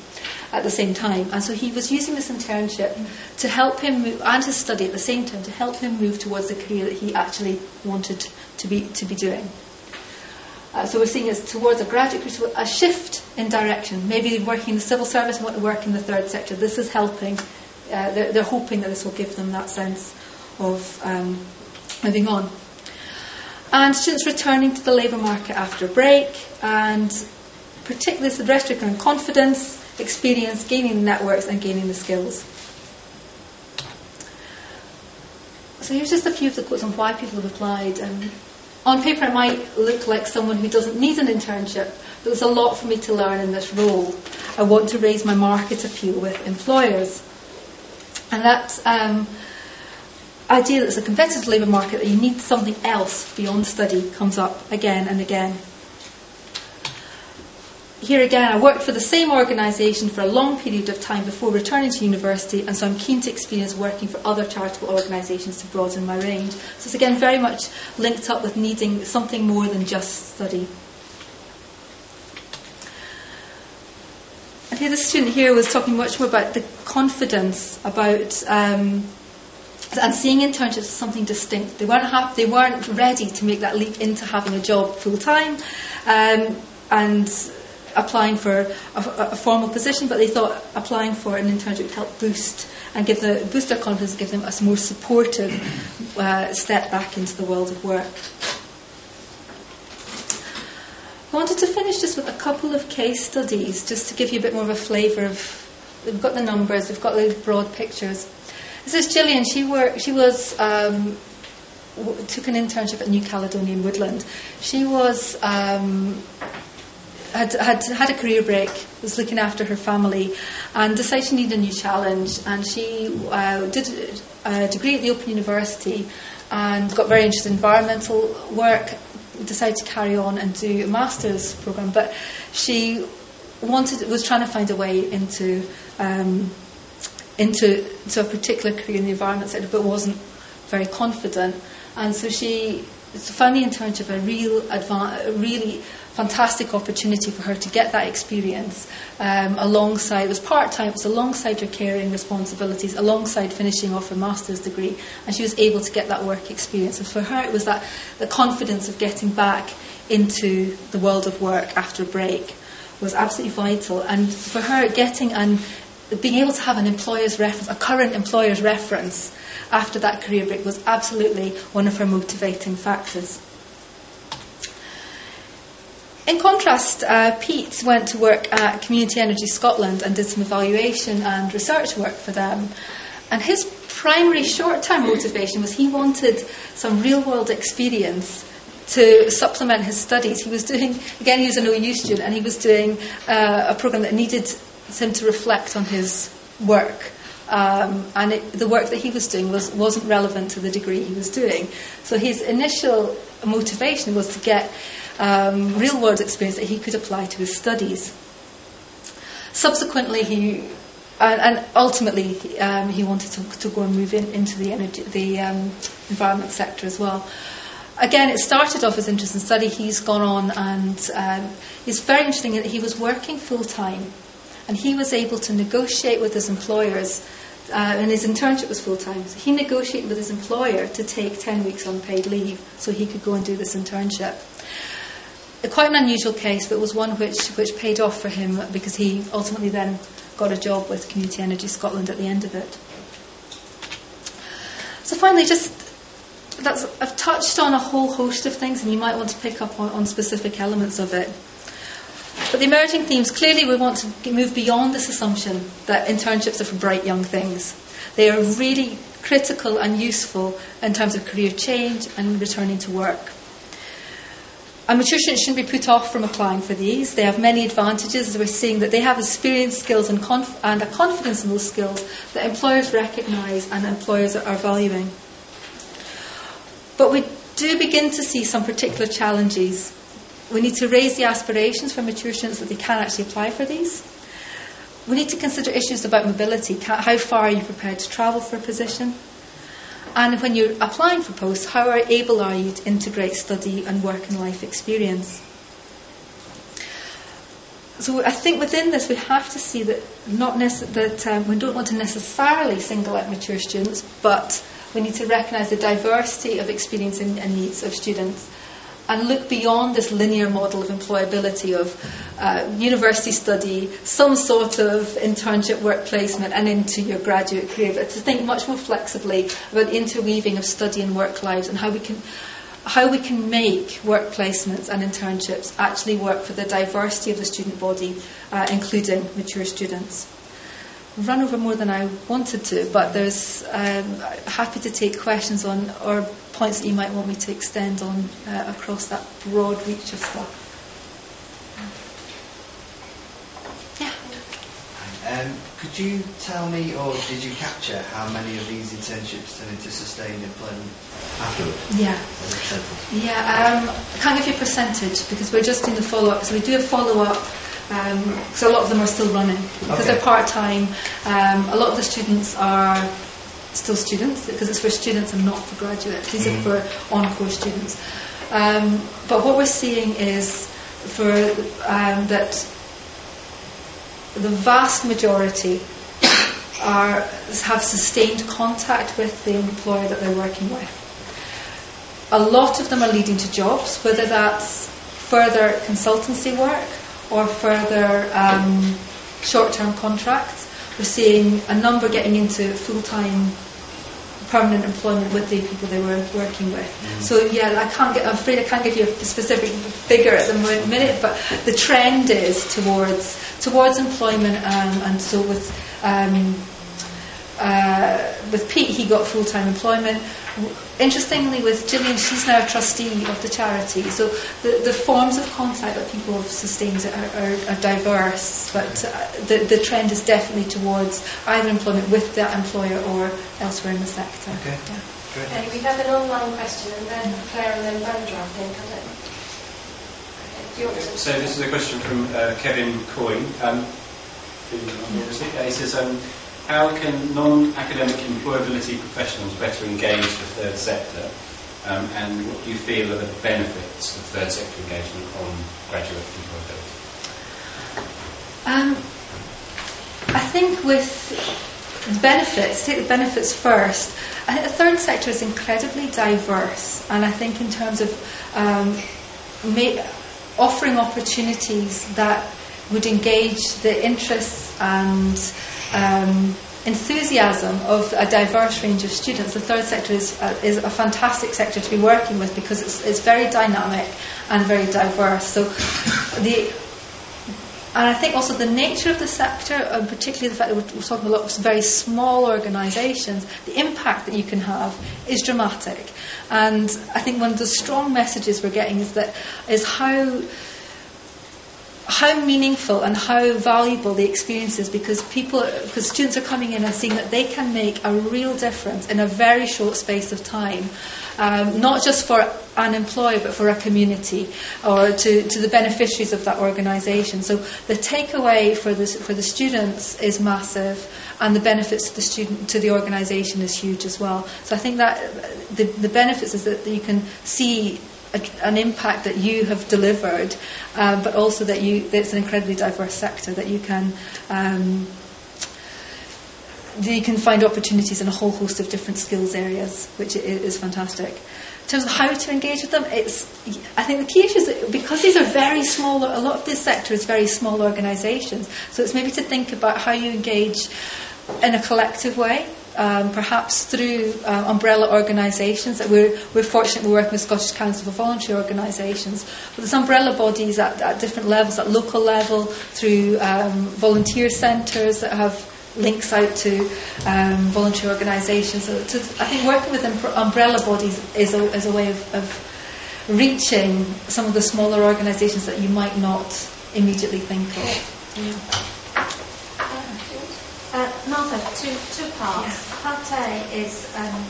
at the same time, and so he was using this internship to help him move, and his study at the same time to help him move towards the career that he actually wanted to be to be doing. Uh, so we're seeing as towards a graduate a shift in direction. Maybe working in the civil service, and want to work in the third sector. This is helping. Uh, they're, they're, hoping that this will give them that sense of um, moving on and students returning to the labour market after a break, and particularly the rhetoric confidence, experience, gaining the networks, and gaining the skills. So here's just a few of the quotes on why people have applied. Um, on paper, it might look like someone who doesn't need an internship, but there's a lot for me to learn in this role. I want to raise my market appeal with employers. And that um, idea that it's a competitive labour market that you need something else beyond study comes up again and again. Here again, I worked for the same organisation for a long period of time before returning to university, and so I'm keen to experience working for other charitable organisations to broaden my range. So it's again very much linked up with needing something more than just study. And here, the student here was talking much more about the confidence about. Um, and seeing internships as something distinct. They weren't, ha- they weren't ready to make that leap into having a job full time. Um, and applying for a, a, formal position, but they thought applying for an internship would help boost and give the boost their confidence, give them a more supportive uh, step back into the world of work. I wanted to finish just with a couple of case studies, just to give you a bit more of a flavour of. We've got the numbers, we've got the broad pictures. This is Gillian. She worked. She was. Um, took an internship at New Caledonian Woodland. She was um, had, had had a career break, was looking after her family, and decided she needed a new challenge. And she uh, did a degree at the Open University and got very interested in environmental work. Decided to carry on and do a master's program, but she wanted was trying to find a way into um, into, into a particular career in the environment sector, but wasn't very confident. And so she found the internship a real, adva- really fantastic opportunity for her to get that experience um, alongside, it was part time, it was alongside her caring responsibilities, alongside finishing off her master's degree, and she was able to get that work experience. And for her, it was that the confidence of getting back into the world of work after a break was absolutely vital. And for her, getting and being able to have an employer's reference, a current employer's reference after that career break was absolutely one of her motivating factors. In contrast, uh, Pete went to work at Community Energy Scotland and did some evaluation and research work for them. And his primary short term motivation was he wanted some real world experience to supplement his studies. He was doing, again, he was an OU student, and he was doing uh, a program that needed him to reflect on his work. Um, and it, the work that he was doing was, wasn't relevant to the degree he was doing. So his initial motivation was to get um, real world experience that he could apply to his studies. Subsequently, he and, and ultimately um, he wanted to, to, go and move in, into the energy, the um, environment sector as well. Again, it started off as interest in study. He's gone on and um, it's very interesting that he was working full time and he was able to negotiate with his employers. Uh, and his internship was full time. So he negotiated with his employer to take 10 weeks unpaid leave so he could go and do this internship quite an unusual case, but was one which, which paid off for him because he ultimately then got a job with Community Energy Scotland at the end of it. So finally, just that's, I've touched on a whole host of things, and you might want to pick up on, on specific elements of it. But the emerging themes clearly we want to move beyond this assumption that internships are for bright young things. They are really critical and useful in terms of career change and returning to work. Mature students shouldn't be put off from applying for these. They have many advantages, we're seeing that they have experience, skills, and, conf- and a confidence in those skills that employers recognise and employers are valuing. But we do begin to see some particular challenges. We need to raise the aspirations for students that they can actually apply for these. We need to consider issues about mobility. How far are you prepared to travel for a position? And when you're applying for posts, how able are you to integrate study and work and life experience? So I think within this we have to see that not nece- that um, we don't want to necessarily single out mature students, but we need to recognise the diversity of experience and, and needs of students and look beyond this linear model of employability of uh, university study, some sort of internship work placement, and into your graduate career, but to think much more flexibly about interweaving of study and work lives and how we can. How we can make work placements and internships actually work for the diversity of the student body, uh, including mature students I've run over more than I wanted to, but there's um, happy to take questions on or points that you might want me to extend on uh, across that broad reach of stuff. Yeah. Um, could you tell me, or did you capture how many of these internships turn into sustained employment afterwards? Yeah. Yeah. Um, I can't give you a percentage because we're just in the follow up. So we do a follow up because a lot of them are still running because Okay. they're part time. Um, a lot of the students are still students because it's for students and not for graduates. These Mhm. are for on course students. Um, but what we're seeing is for um, that the vast majority are have sustained contact with the employer that they're working with. A lot of them are leading to jobs, whether that's further consultancy work or further um, short-term contracts. We're seeing a number getting into full-time permanent employment with the people they were working with. So yeah, I can't get. I'm afraid I can't give you a specific figure at the minute, but the trend is towards towards employment, um, and so with. Um, uh, with Pete, he got full time employment. Interestingly, with Gillian, she's now a trustee of the charity. So the, the forms of contact that people have sustained are, are, are diverse, but uh, the, the trend is definitely towards either employment with that employer or elsewhere in the sector. Okay. Yeah. Okay, we have an online question, and then Claire and then Brenda, I think, I don't Do you want to... So this is a question from uh, Kevin Coyne. Um, who, he says, um, how can non-academic employability professionals better engage the third sector? Um, and what do you feel are the benefits of third sector engagement on graduate employability? Um, I think with benefits, take the benefits first. I think the third sector is incredibly diverse, and I think in terms of um, offering opportunities that would engage the interests and um, enthusiasm of a diverse range of students. The third sector is, uh, is a fantastic sector to be working with because it's, it's very dynamic and very diverse. So the and I think also the nature of the sector, and particularly the fact that we're, talking about a very small organisations, the impact that you can have is dramatic. And I think one of the strong messages we're getting is that is how how meaningful and how valuable the experience is because people because students are coming in and seeing that they can make a real difference in a very short space of time um, not just for an employer but for a community or to, to the beneficiaries of that organisation so the takeaway for the, for the students is massive and the benefits to the student to the organisation is huge as well. So I think that the, the benefits is that you can see a, an impact that you have delivered, uh, but also that you that it's an incredibly diverse sector that you can um, you can find opportunities in a whole host of different skills areas, which is fantastic. In terms of how to engage with them, it's I think the key issue is that because these are very small. A lot of this sector is very small organisations, so it's maybe to think about how you engage in a collective way um, perhaps through uh, umbrella organisations. That we're, we're fortunate we're working with Scottish Council for Voluntary Organisations, but there's umbrella bodies at, at different levels, at local level, through um, volunteer centres that have links out to um, voluntary organisations. So to, I think working with um, umbrella bodies is a, is a way of, of reaching some of the smaller organisations that you might not immediately think of. Uh, Martha, two, two parts. Part A is, um,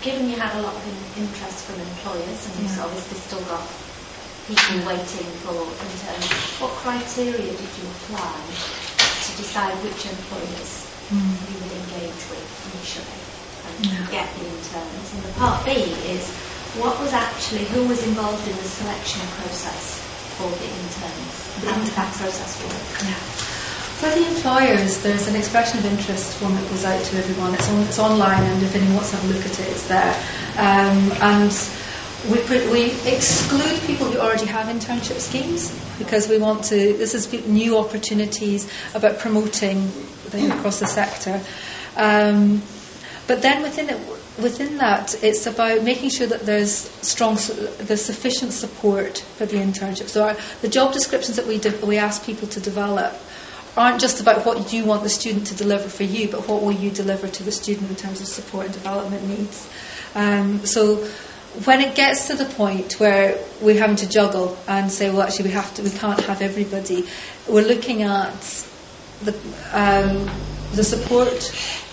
given you had a lot of in- interest from employers and you've obviously still got people waiting for interns, what criteria did you apply to decide which employers Mm. you would engage with initially and Yeah. get the interns? And the part B is, what was actually, who was involved in the selection process for the interns? How did that process work? For the employers, there's an expression of interest form that goes out to everyone. It's, on, it's online, and if anyone wants to have a look at it, it's there. Um, and we, put, we exclude people who already have internship schemes because we want to. This is new opportunities about promoting them across the sector. Um, but then within it, within that, it's about making sure that there's strong, there's sufficient support for the internship. So our, the job descriptions that we we ask people to develop aren't just about what you want the student to deliver for you, but what will you deliver to the student in terms of support and development needs. Um, so when it gets to the point where we're having to juggle and say, well, actually, we have to, we can't have everybody, we're looking at the um, the support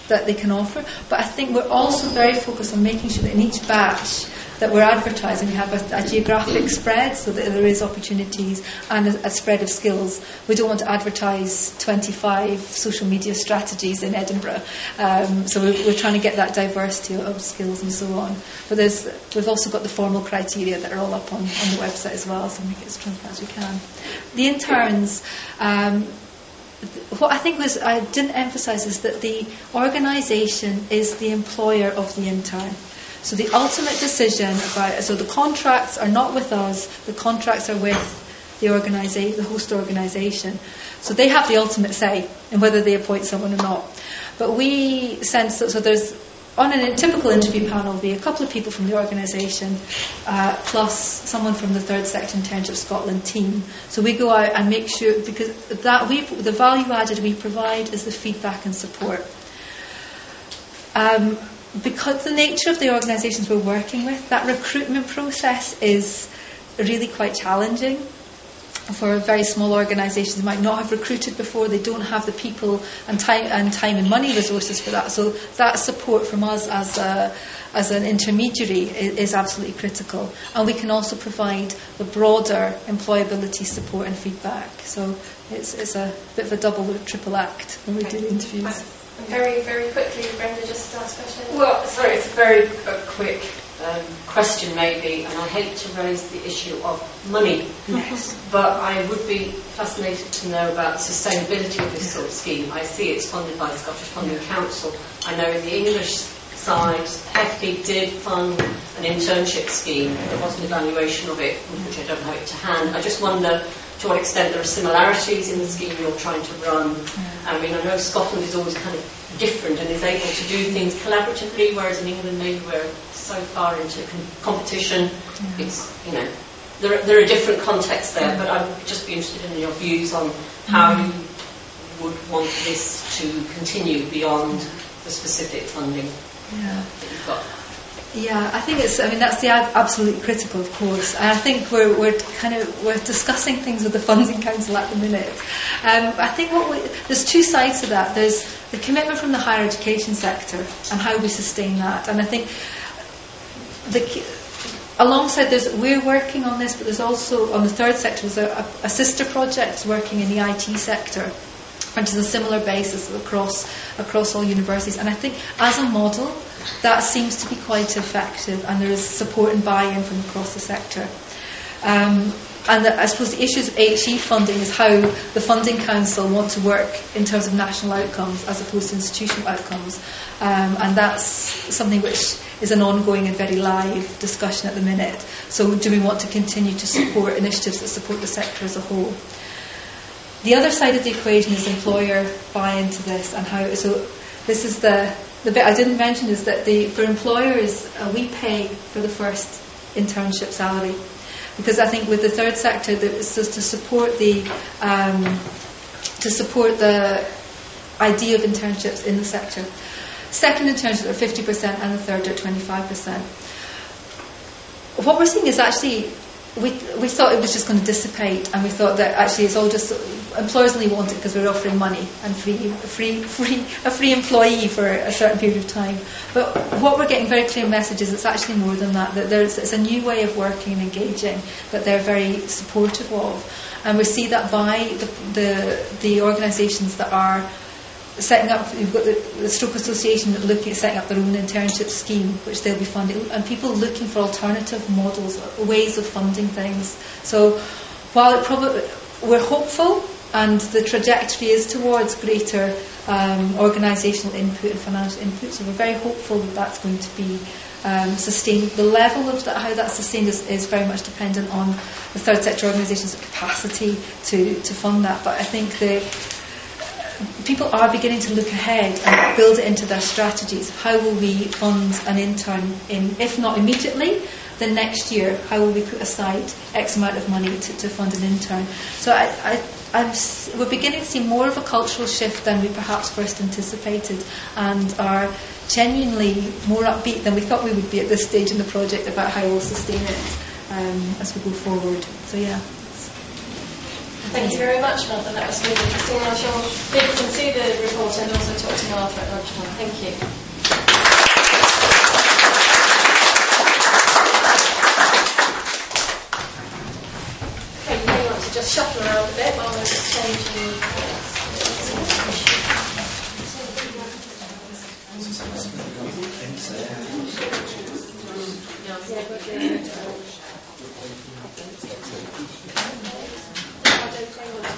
that they can offer. But I think we're also very focused on making sure that in each batch that we're advertising. We have a, a geographic spread so that there is opportunities and a, a, spread of skills. We don't want to advertise 25 social media strategies in Edinburgh. Um, so we're, we're, trying to get that diversity of skills and so on. But there's, we've also got the formal criteria that are all up on, on the website as well, so make it as transparent as we can. The interns. Um, what I think was I didn't emphasise is that the organisation is the employer of the intern. So the ultimate decision about so the contracts are not with us. The contracts are with the organisa- the host organisation. So they have the ultimate say in whether they appoint someone or not. But we sense that so there's on a typical interview panel be a couple of people from the organisation uh, plus someone from the third sector internship Scotland team. So we go out and make sure because that we the value added we provide is the feedback and support. Um, because the nature of the organisations we're working with, that recruitment process is really quite challenging for very small organisations who might not have recruited before, they don't have the people and time and time and money resources for that. So that support from us as a, as an intermediary is, is absolutely critical. And we can also provide the broader employability support and feedback. So it's, it's a bit of a double or triple act when we do the interviews. Uh, Very, very quickly, Brenda, just a question. Well, sorry, it's a very a quick um, question maybe, and I hate to raise the issue of money, yes. but I would be fascinated to know about the sustainability of this sort of scheme. I see it's funded by the Scottish Funding Council. I know in the English side, FD did fund an internship scheme. There was an evaluation of it, which I don't have it to hand. I just wonder to what extent there are similarities in the scheme you're trying to run. I mean, I know Scotland is always kind of different and is able to do things collaboratively, whereas in England maybe we're so far into competition. It's, you know, there are, there are different contexts there, but I'd just be interested in your views on how mm-hmm. you would want this to continue beyond the specific funding yeah. that you've got. Yeah, I think it's. I mean, that's the absolutely critical, of course. And I think we're we're kind of we're discussing things with the funding council at the minute. Um, I think what we, there's two sides to that. There's the commitment from the higher education sector and how we sustain that. And I think the, alongside this, we're working on this, but there's also on the third sector there's a, a sister project working in the IT sector, which is a similar basis across across all universities. And I think as a model, that seems to be quite effective, and there is support and buy-in from across the sector. Um, and the, I suppose the issues of HE funding is how the funding council want to work in terms of national outcomes as opposed to institutional outcomes, um, and that's something which is an ongoing and very live discussion at the minute. So, do we want to continue to support initiatives that support the sector as a whole? The other side of the equation is employer buy into this and how. So, this is the the bit I didn't mention is that the for employers uh, we pay for the first internship salary because I think with the third sector, it's just to support the um, to support the idea of internships in the sector. Second internships are 50% and the third are 25%. What we're seeing is actually we, we thought it was just going to dissipate, and we thought that actually it's all just employers only want it because we're offering money and free, free, free, a free employee for a certain period of time. But what we're getting very clear messages, it's actually more than that. That there's it's a new way of working and engaging that they're very supportive of, and we see that by the the, the organisations that are setting up, you've got the, the Stroke Association looking at setting up their own internship scheme, which they'll be funding, and people looking for alternative models, ways of funding things. So while it probably, we're hopeful, and the trajectory is towards greater um, organisational input and financial input, so we're very hopeful that that's going to be um, sustained. The level of that, how that's sustained is, is very much dependent on the third sector organisations' capacity to, to fund that. But I think the people are beginning to look ahead and build it into their strategies. How will we fund an intern in, if not immediately, then next year, how will we put aside X amount of money to, to fund an intern? So I, I, we're beginning to see more of a cultural shift than we perhaps first anticipated and are genuinely more upbeat than we thought we would be at this stage in the project about how we'll sustain it um, as we go forward. So yeah. Thank you very much, Martha. That was really interesting. I'm sure people can see the report and also talk to Martha at lunchtime. Thank you. Okay, you may want to just shuffle around a bit while we're changing. Yeah,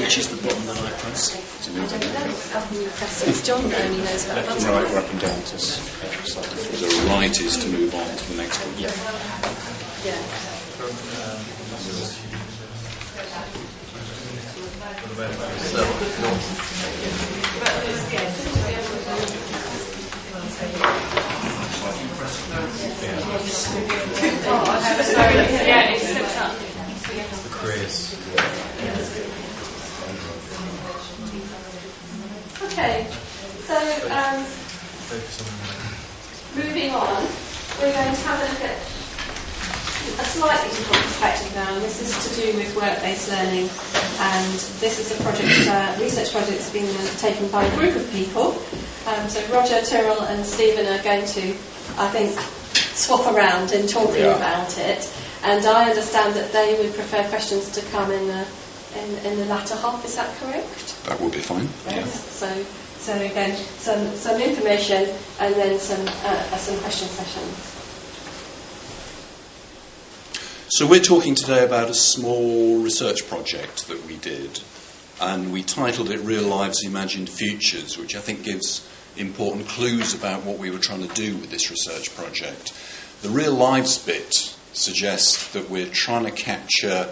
which is the button that I press to move it? It's John only knows about Left and right or up and down to s- so The right is to move on to the next one. Yeah. Yeah. Yeah, it's set up. Chris. Okay, so um, moving on, we're going to have a look at a slightly different perspective now, and this is to do with work-based learning. And this is a project, uh, research project that's been taken by a group of people. Um, so Roger, Tyrell, and Stephen are going to, I think, swap around in talking Yeah. about it. And I understand that they would prefer questions to come in the in, in the latter half. Is that correct? That will be fine. Yeah. So, so again, some, some information and then some, uh, some question sessions. So we're talking today about a small research project that we did, and we titled it "Real Lives Imagined Futures," which I think gives important clues about what we were trying to do with this research project. The real lives bit suggests that we're trying to capture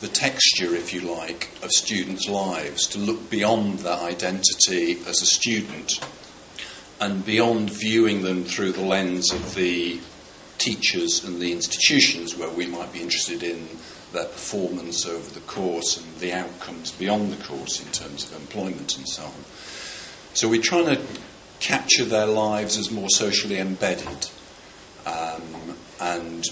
the texture, if you like, of students' lives, to look beyond their identity as a student and beyond viewing them through the lens of the teachers and the institutions where we might be interested in their performance over the course and the outcomes beyond the course in terms of employment and so on. So we're trying to capture their lives as more socially embedded um, and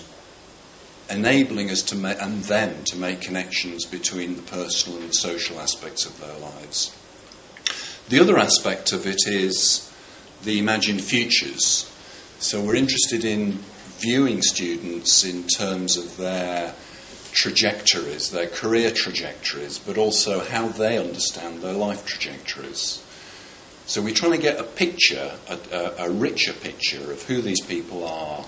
enabling us to ma- and them to make connections between the personal and the social aspects of their lives. The other aspect of it is the imagined futures. So we're interested in viewing students in terms of their trajectories, their career trajectories, but also how they understand their life trajectories. So we're trying to get a picture, a, a, a richer picture of who these people are,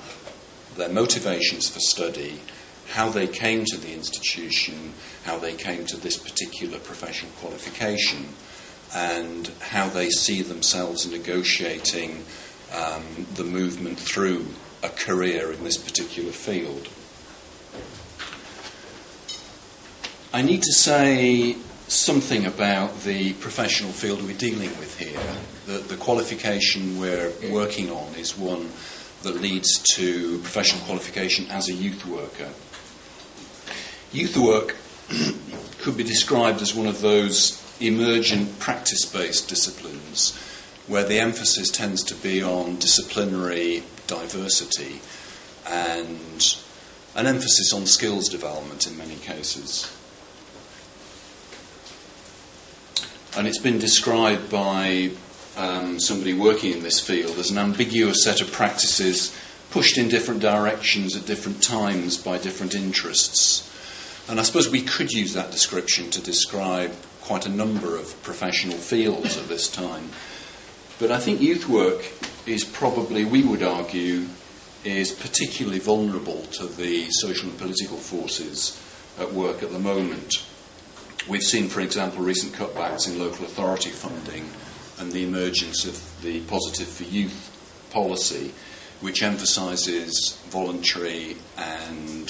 their motivations for study, how they came to the institution, how they came to this particular professional qualification, and how they see themselves negotiating um, the movement through a career in this particular field. I need to say something about the professional field we're dealing with here. The, the qualification we're working on is one that leads to professional qualification as a youth worker. Youth work could be described as one of those emergent practice based disciplines where the emphasis tends to be on disciplinary diversity and an emphasis on skills development in many cases. And it's been described by um, somebody working in this field as an ambiguous set of practices pushed in different directions at different times by different interests. And I suppose we could use that description to describe quite a number of professional fields at this time. But I think youth work is probably, we would argue, is particularly vulnerable to the social and political forces at work at the moment. We've seen, for example, recent cutbacks in local authority funding and the emergence of the Positive for Youth policy, which emphasises voluntary and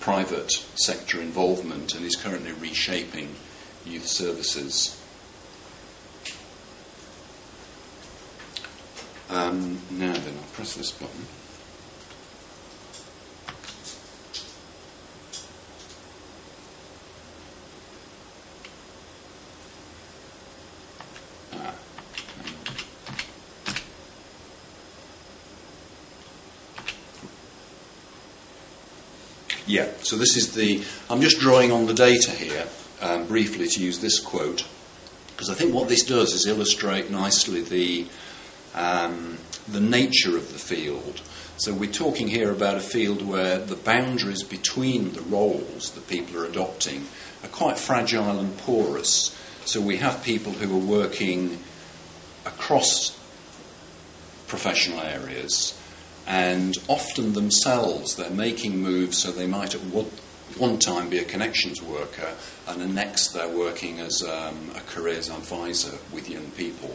private sector involvement and is currently reshaping youth services. Um, now then, I'll press this button. Ah, Yeah, so this is the. I'm just drawing on the data here um, briefly to use this quote, because I think what this does is illustrate nicely the, um, the nature of the field. So we're talking here about a field where the boundaries between the roles that people are adopting are quite fragile and porous. So we have people who are working across professional areas and often themselves they're making moves so they might at one, time be a connections worker and the next they're working as um, a careers advisor with young people.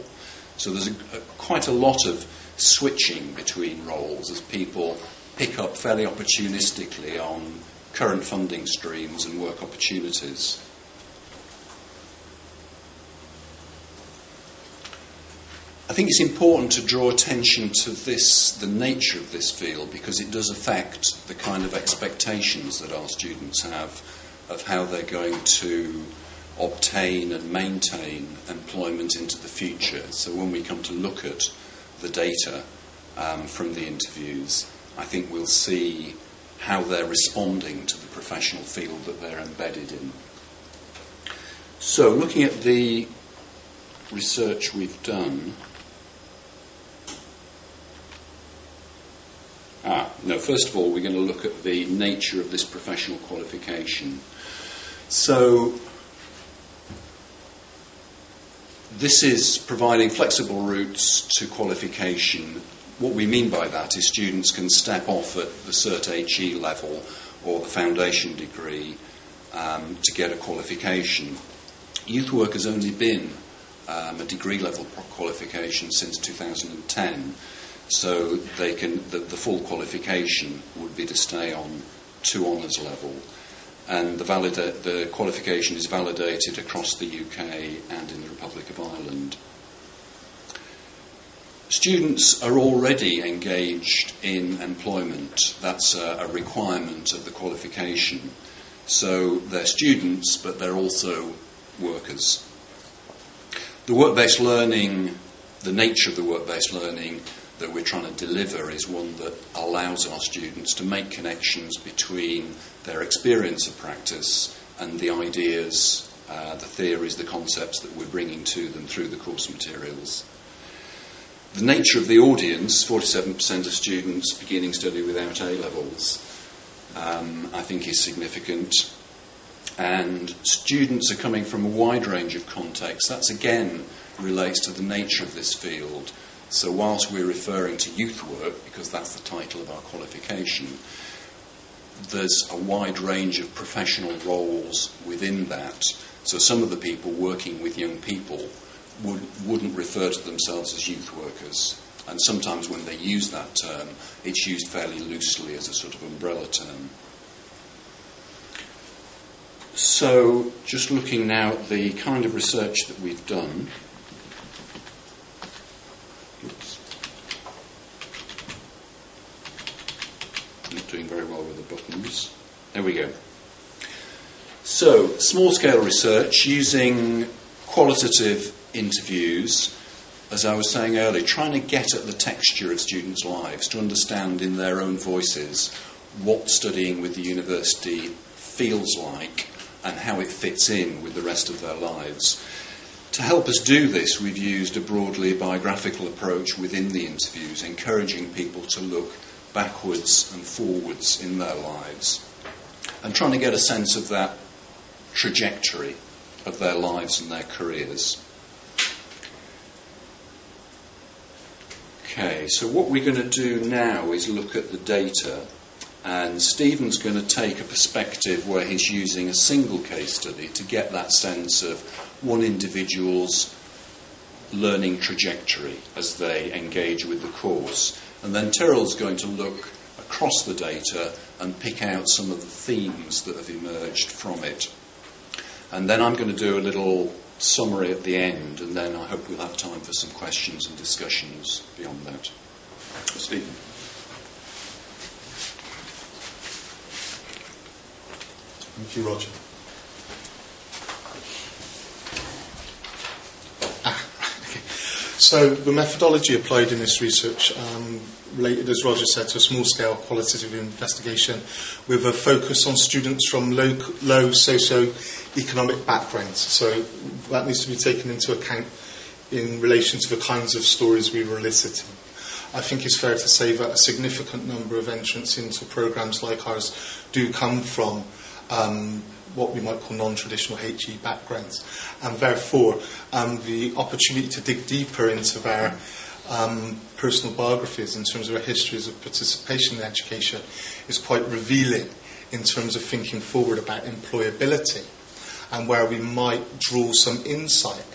So there's a, a, quite a lot of switching between roles as people pick up fairly opportunistically on current funding streams and work opportunities. I think it's important to draw attention to this, the nature of this field, because it does affect the kind of expectations that our students have of how they're going to obtain and maintain employment into the future. So when we come to look at the data um, from the interviews, I think we'll see how they're responding to the professional field that they're embedded in. So, looking at the research we've done, Ah, no, first of all, we're going to look at the nature of this professional qualification. So, this is providing flexible routes to qualification. What we mean by that is students can step off at the Cert HE level or the foundation degree um, to get a qualification. Youth work has only been um, a degree level qualification since 2010. So they can the, the full qualification would be to stay on to honours level, and the, valida- the qualification is validated across the UK and in the Republic of Ireland. Students are already engaged in employment. That's a, a requirement of the qualification. So they're students, but they're also workers. The work based learning, the nature of the work based learning, that we're trying to deliver is one that allows our students to make connections between their experience of practice and the ideas, uh, the theories, the concepts that we're bringing to them through the course materials. The nature of the audience 47% of students beginning study without A levels, um, I think is significant. And students are coming from a wide range of contexts. That's again relates to the nature of this field so, whilst we're referring to youth work, because that's the title of our qualification, there's a wide range of professional roles within that. So, some of the people working with young people would, wouldn't refer to themselves as youth workers. And sometimes when they use that term, it's used fairly loosely as a sort of umbrella term. So, just looking now at the kind of research that we've done. Not doing very well with the There we go. So, small scale research using qualitative interviews, as I was saying earlier, trying to get at the texture of students' lives to understand in their own voices what studying with the university feels like and how it fits in with the rest of their lives. To help us do this, we've used a broadly biographical approach within the interviews, encouraging people to look backwards and forwards in their lives and trying to get a sense of that trajectory of their lives and their careers. Okay, so what we're going to do now is look at the data, and Stephen's going to take a perspective where he's using a single case study to get that sense of one individual's learning trajectory as they engage with the course. And then Tyrell's going to look across the data and pick out some of the themes that have emerged from it. And then I'm going to do a little summary at the end, and then I hope we'll have time for some questions and discussions beyond that. Stephen. Thank you, Roger. So the methodology applied in this research um, related, as Roger said, to a small-scale qualitative investigation with a focus on students from low, low socio-economic backgrounds. So that needs to be taken into account in relation to the kinds of stories we were eliciting. I think it's fair to say that a significant number of entrants into programs like ours do come from um, what we might call non-traditional HE backgrounds, and therefore um, the opportunity to dig deeper into their um, personal biographies in terms of their histories of participation in education is quite revealing in terms of thinking forward about employability and where we might draw some insight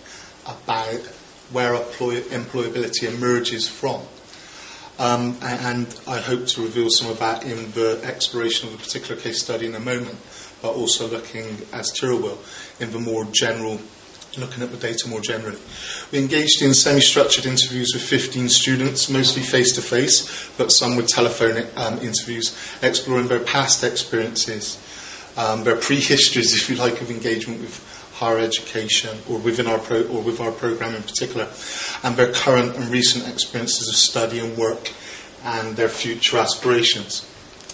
about where employ- employability emerges from. Um, and I hope to reveal some of that in the exploration of a particular case study in a moment, but also looking, as Tyrell will, in the more general, looking at the data more generally. We engaged in semi-structured interviews with 15 students, mostly face-to-face, but some with telephone um, interviews, exploring their past experiences, um, their pre-histories, if you like, of engagement with higher education or within our pro- or with our program in particular, and their current and recent experiences of study and work and their future aspirations.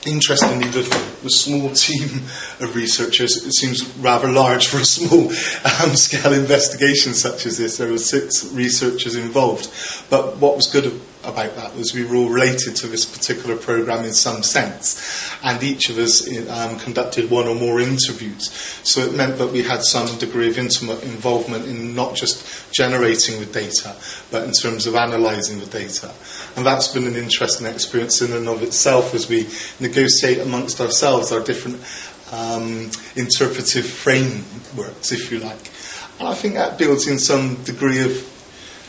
Interestingly, the, the small team of researchers, it seems rather large for a small um, scale investigation such as this. There were six researchers involved. But what was good about that was we were all related to this particular program in some sense, and each of us um, conducted one or more interviews. So it meant that we had some degree of intimate involvement in not just generating the data, but in terms of analysing the data. And that's been an interesting experience in and of itself as we negotiate amongst ourselves our different um, interpretive frameworks, if you like. And I think that builds in some degree of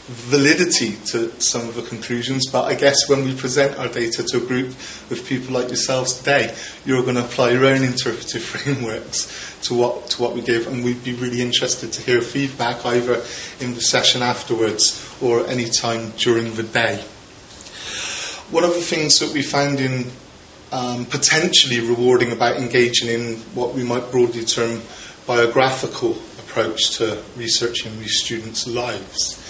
validity to some of the conclusions, but I guess when we present our data to a group of people like yourselves today, you're going to apply your own interpretive frameworks to what to what we give, and we'd be really interested to hear feedback either in the session afterwards or any time during the day. One of the things that we found in um, potentially rewarding about engaging in what we might broadly term biographical approach to researching these students' lives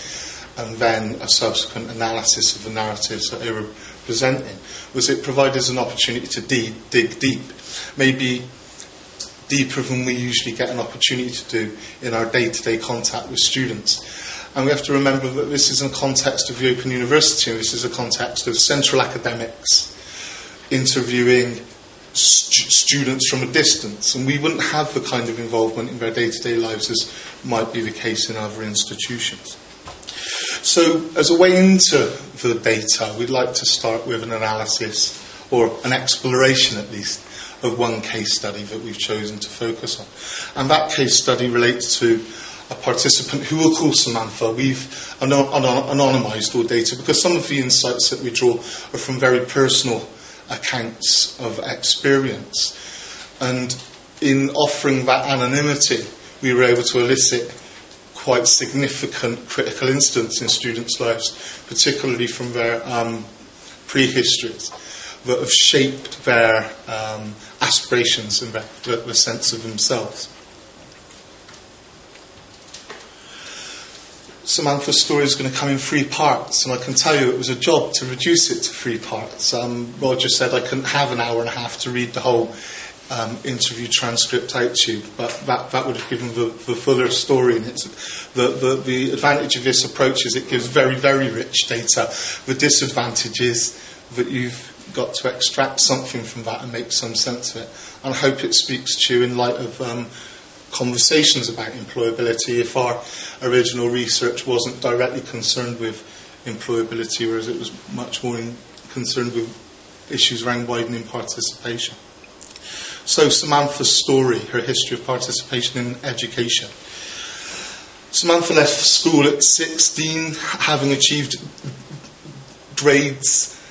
and then a subsequent analysis of the narratives that they were presenting, was it provided us an opportunity to de- dig deep, maybe deeper than we usually get an opportunity to do in our day-to-day contact with students. And we have to remember that this is in context of the Open University, and this is a context of central academics interviewing st- students from a distance, and we wouldn't have the kind of involvement in their day-to-day lives as might be the case in other institutions. So, as a way into the data, we'd like to start with an analysis, or an exploration at least, of one case study that we've chosen to focus on. And that case study relates to a participant who we'll call Samantha. We've anonymised all data because some of the insights that we draw are from very personal accounts of experience. And in offering that anonymity, we were able to elicit quite significant critical instance in students' lives, particularly from their um, prehistories, that have shaped their um, aspirations and their, their sense of themselves. Samantha's story is going to come in three parts, and I can tell you it was a job to reduce it to three parts. Um, Roger said I couldn't have an hour and a half to read the whole um, interview transcript out to you, but that, that would have given the, the fuller story. And it's, the, the, the advantage of this approach is it gives very, very rich data. The disadvantage is that you've got to extract something from that and make some sense of it. And I hope it speaks to you in light of um, conversations about employability if our original research wasn't directly concerned with employability, whereas it was much more in, concerned with issues around widening participation. So, Samantha's story, her history of participation in education. Samantha left school at 16, having achieved grades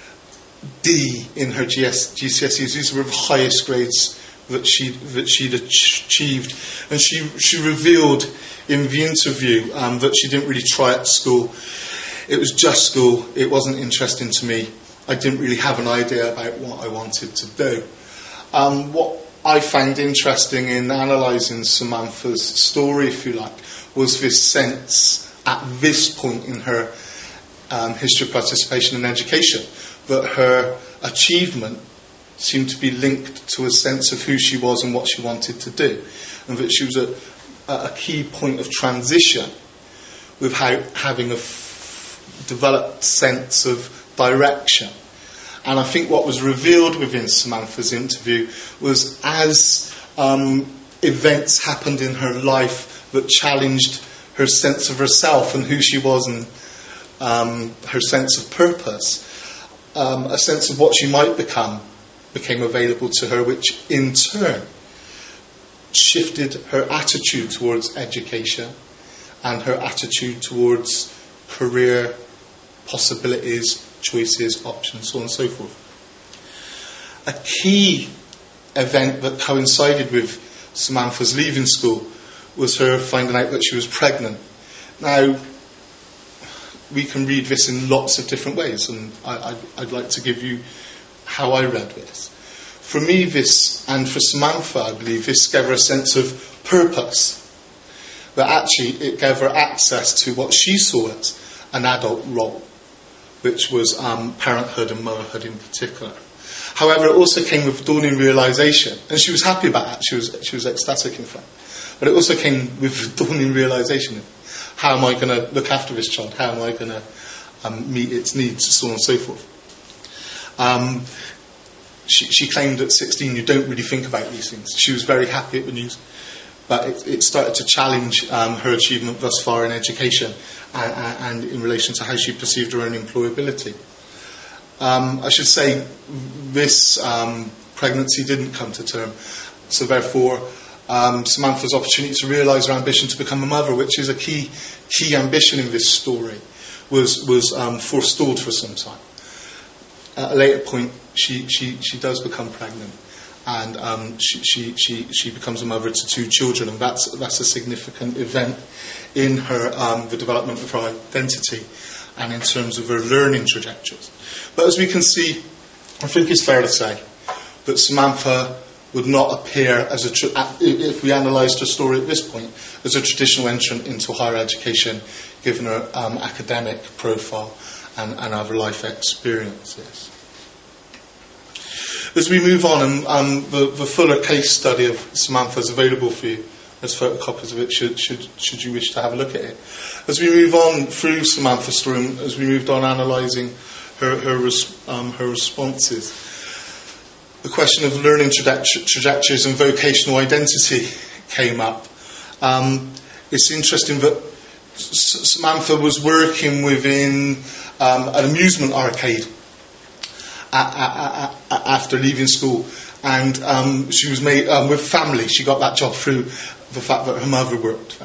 D in her GS, GCSEs. These were the highest grades that, she, that she'd achieved. And she, she revealed in the interview um, that she didn't really try at school. It was just school, it wasn't interesting to me. I didn't really have an idea about what I wanted to do. Um, what I found interesting in analysing Samantha's story, if you like, was this sense at this point in her um, history of participation in education that her achievement seemed to be linked to a sense of who she was and what she wanted to do, and that she was a, a key point of transition with how, having a f- developed sense of direction. And I think what was revealed within Samantha's interview was as um, events happened in her life that challenged her sense of herself and who she was and um, her sense of purpose, um, a sense of what she might become became available to her, which in turn shifted her attitude towards education and her attitude towards career possibilities, choices, options, so on and so forth. A key event that coincided with Samantha's leaving school was her finding out that she was pregnant. Now, we can read this in lots of different ways, and I, would like to give you how I read this. For me, this, and for Samantha, I believe, this gave her a sense of purpose. That actually it gave her access to what she saw as an adult role, which was um, parenthood and motherhood in particular. However, it also came with dawning realization, and she was happy about that. She was, she was ecstatic, in fact. But it also came with dawning realization how am I going to look after this child? How am I going to um, meet its needs? So on and so forth. Um, she, she, claimed at 16 you don't really think about these things. She was very happy at the news, but it, it started to challenge um, her achievement thus far in education and, and, in relation to how she perceived her own employability. Um, I should say this um, pregnancy didn't come to term, so therefore um, Samantha's opportunity to realise her ambition to become a mother, which is a key key ambition in this story, was was um, forestalled for some time. At a later point, she she, she does become pregnant, and um, she, she, she she becomes a mother to two children, and that's that's a significant event in her um, the development of her identity, and in terms of her learning trajectories. But as we can see, I think it's fair to say that Samantha would not appear as a, tra- if we analysed her story at this point, as a traditional entrant into higher education, given her um, academic profile and, and other life experiences. As we move on, um, um, the, the, fuller case study of Samantha is available for you. There's photocopies of it should, should, should you wish to have a look at it. As we move on through Samantha's story, as we moved on analysing her, her, res, um, her responses, the question of learning trajectories and vocational identity came up. Um, it's interesting that Samantha was working within um, an amusement arcade after leaving school, and um, she was made um, with family. She got that job through the fact that her mother worked.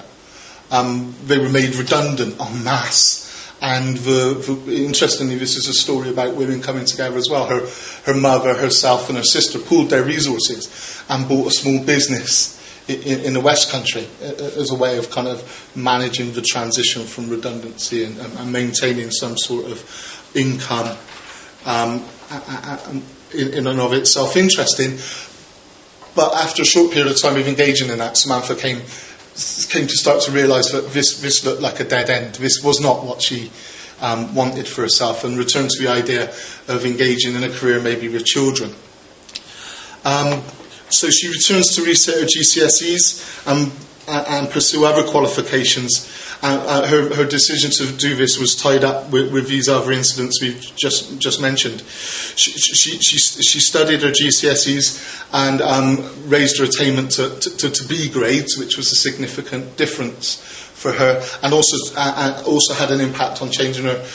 Um, they were made redundant en masse and the, the, interestingly, this is a story about women coming together as well. Her, her mother, herself, and her sister pooled their resources and bought a small business in, in the West Country as a way of kind of managing the transition from redundancy and, and maintaining some sort of income um, in, and of itself interesting. But after a short period of time of engaging in that, Samantha came came to start to realise that this, this looked like a dead end. This was not what she um, wanted for herself, and returned to the idea of engaging in a career maybe with children. Um, so she returns to reset her GCSEs and, and pursue other qualifications uh, her, her, decision to do this was tied up with, with these other incidents we've just, just mentioned. She, she, she, she studied her GCSEs and um, raised her attainment to, to, to, B grades, which was a significant difference for her, and also, uh, also had an impact on changing her,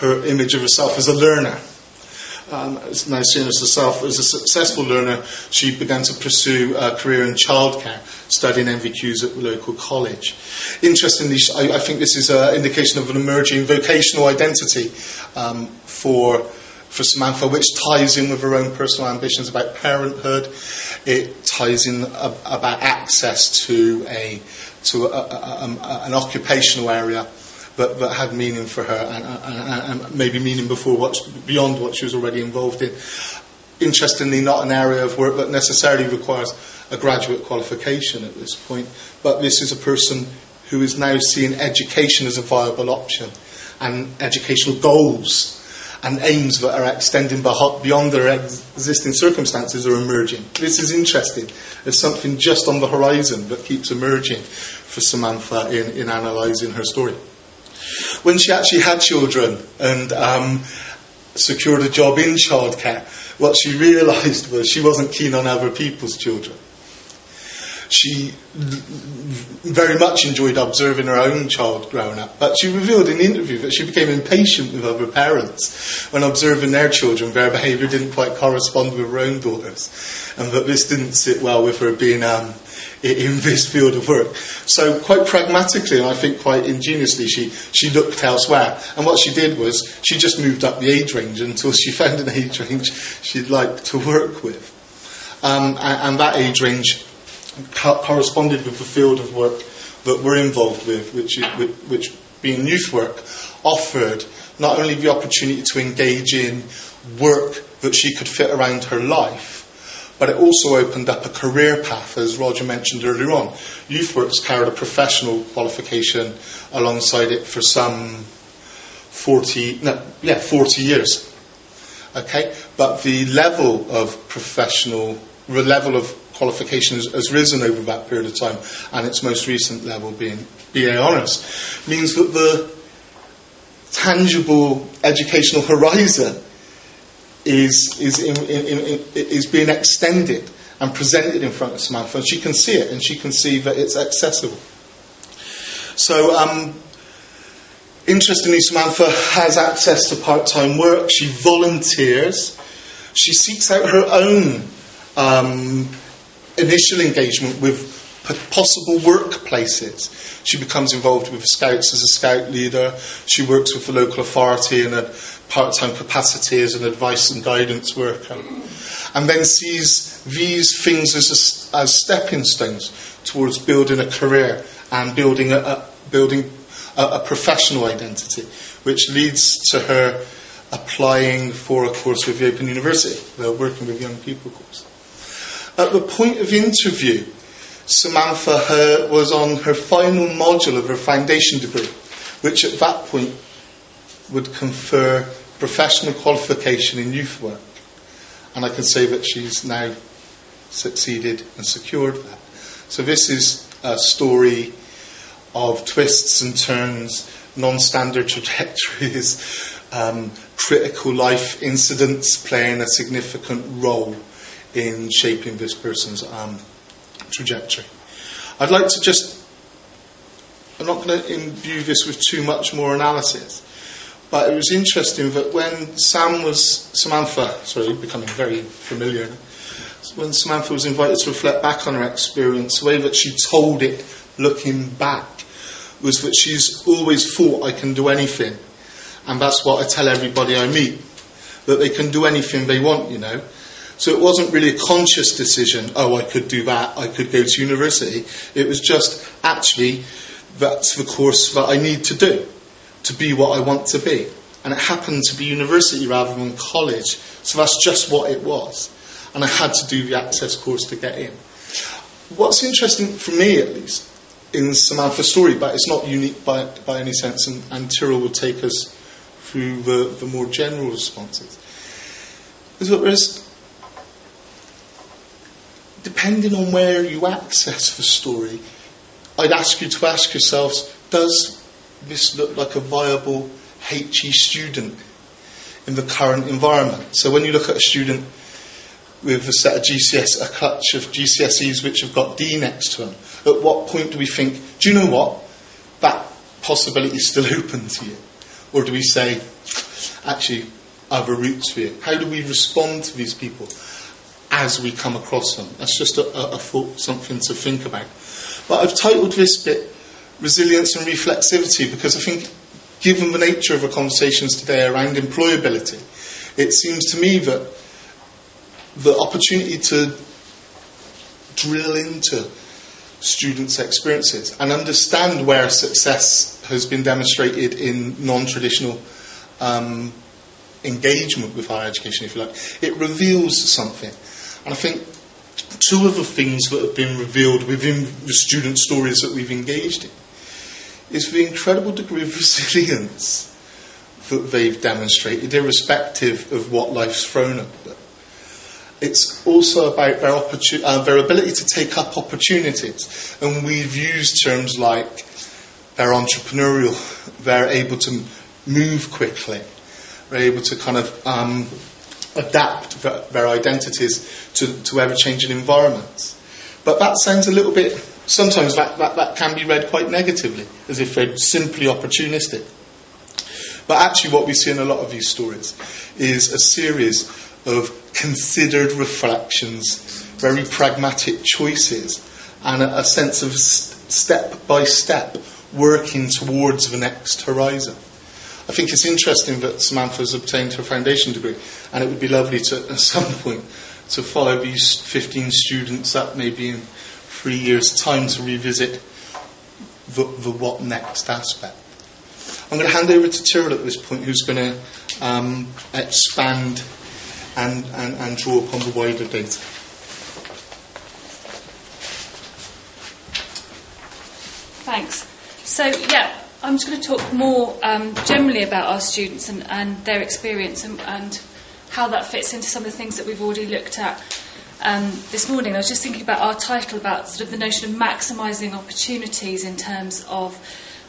her image of herself as a learner um, now seen as herself as a successful learner, she began to pursue a career in childcare, studying NVQs at the local college. Interestingly, I, I think this is an indication of an emerging vocational identity um, for for Samantha, which ties in with her own personal ambitions about parenthood. It ties in about access to a to a, a, a, an occupational area that, that had meaning for her and, and, and maybe meaning before what, beyond what she was already involved in. Interestingly, not an area of work that necessarily requires a graduate qualification at this point, but this is a person who is now seeing education as a viable option and educational goals and aims that are extending beyond their existing circumstances are emerging. This is interesting. There's something just on the horizon that keeps emerging for Samantha in, in analysing her story. When she actually had children and um, secured a job in childcare, what she realised was she wasn't keen on other people's children. She very much enjoyed observing her own child growing up, but she revealed in the interview that she became impatient with other parents when observing their children, their behaviour didn't quite correspond with her own daughters, and that this didn't sit well with her being um, in this field of work. So, quite pragmatically, and I think quite ingeniously, she, she looked elsewhere. And what she did was she just moved up the age range until she found an age range she'd like to work with. Um, and, and, that age range co- corresponded with the field of work that we're involved with, which, which being youth work, offered not only the opportunity to engage in work that she could fit around her life, but it also opened up a career path, as Roger mentioned earlier on. YouthWorks carried a professional qualification alongside it for some 40, no, yeah, 40 years. Okay, but the level of professional, the level of qualification has, has risen over that period of time, and its most recent level being BA Honours, means that the tangible educational horizon is, is, in, in, in, is being extended and presented in front of Samantha, and she can see it and she can see that it's accessible. So, um, interestingly, Samantha has access to part time work, she volunteers, she seeks out her own um, initial engagement with possible workplaces. She becomes involved with Scouts as a Scout leader. She works with the local authority in a part time capacity as an advice and guidance worker. And then sees these things as, a, as stepping stones towards building a career and building a, a building a, a professional identity, which leads to her applying for a course with the Open University, the Working with Young People course. At the point of interview, Samantha her, was on her final module of her foundation degree, which at that point would confer professional qualification in youth work. And I can say that she's now succeeded and secured that. So this is a story of twists and turns, non-standard trajectories, um, critical life incidents playing a significant role in shaping this person's um, trajectory. I'd like to just, I'm not going to imbue this with too much more analysis, but it was interesting that when Sam was, Samantha, sorry, becoming very familiar, when Samantha was invited to reflect back on her experience, the way that she told it looking back was that she's always thought I can do anything. And that's what I tell everybody I meet, that they can do anything they want, you know. So it wasn't really a conscious decision, oh, I could do that, I could go to university. It was just, actually, that's the course that I need to do to be what I want to be. And it happened to be university rather than college. So that's just what it was. And I had to do the access course to get in. What's interesting for me, at least, in Samantha's story, but it's not unique by, by any sense, and, and Tyrell will take us through the, the more general responses, is that there's depending on where you access the story, I'd ask you to ask yourselves does this look like a viable HE student in the current environment? So when you look at a student with a set of GCS, a clutch of GCSEs which have got D next to them, at what point do we think, do you know what? That possibility is still open to you. Or do we say, actually, other routes for you? How do we respond to these people? as we come across them. That's just a, a, a thought, something to think about. But I've titled this bit Resilience and Reflexivity because I think, given the nature of the conversations today around employability, it seems to me that the opportunity to drill into students' experiences and understand where success has been demonstrated in non traditional um, engagement with higher education, if you like, it reveals something. And I think two of the things that have been revealed within the student stories that we've engaged in is the incredible degree of resilience that they've demonstrated, irrespective of what life's thrown at them. It's also about their, opportu- uh, their ability to take up opportunities. And we've used terms like they're entrepreneurial, they're able to move quickly, they're able to kind of um, adapt their, their identities to, to ever changing environments. But that sounds a little bit, sometimes that, that, that can be read quite negatively, as if they're simply opportunistic. But actually, what we see in a lot of these stories is a series of considered reflections, very pragmatic choices, and a, a sense of step by step working towards the next horizon. I think it's interesting that Samantha has obtained her foundation degree, and it would be lovely to, at some point, to follow these 15 students up maybe in three years' time to revisit the, the what next aspect. I'm going to hand over to Tyrell at this point, who's going to um, expand and, and, and draw upon the wider data. Thanks. So, yeah, I'm just going to talk more um, generally about our students and, and their experience and, and, how that fits into some of the things that we've already looked at um, this morning. I was just thinking about our title about sort of the notion of maximising opportunities in terms of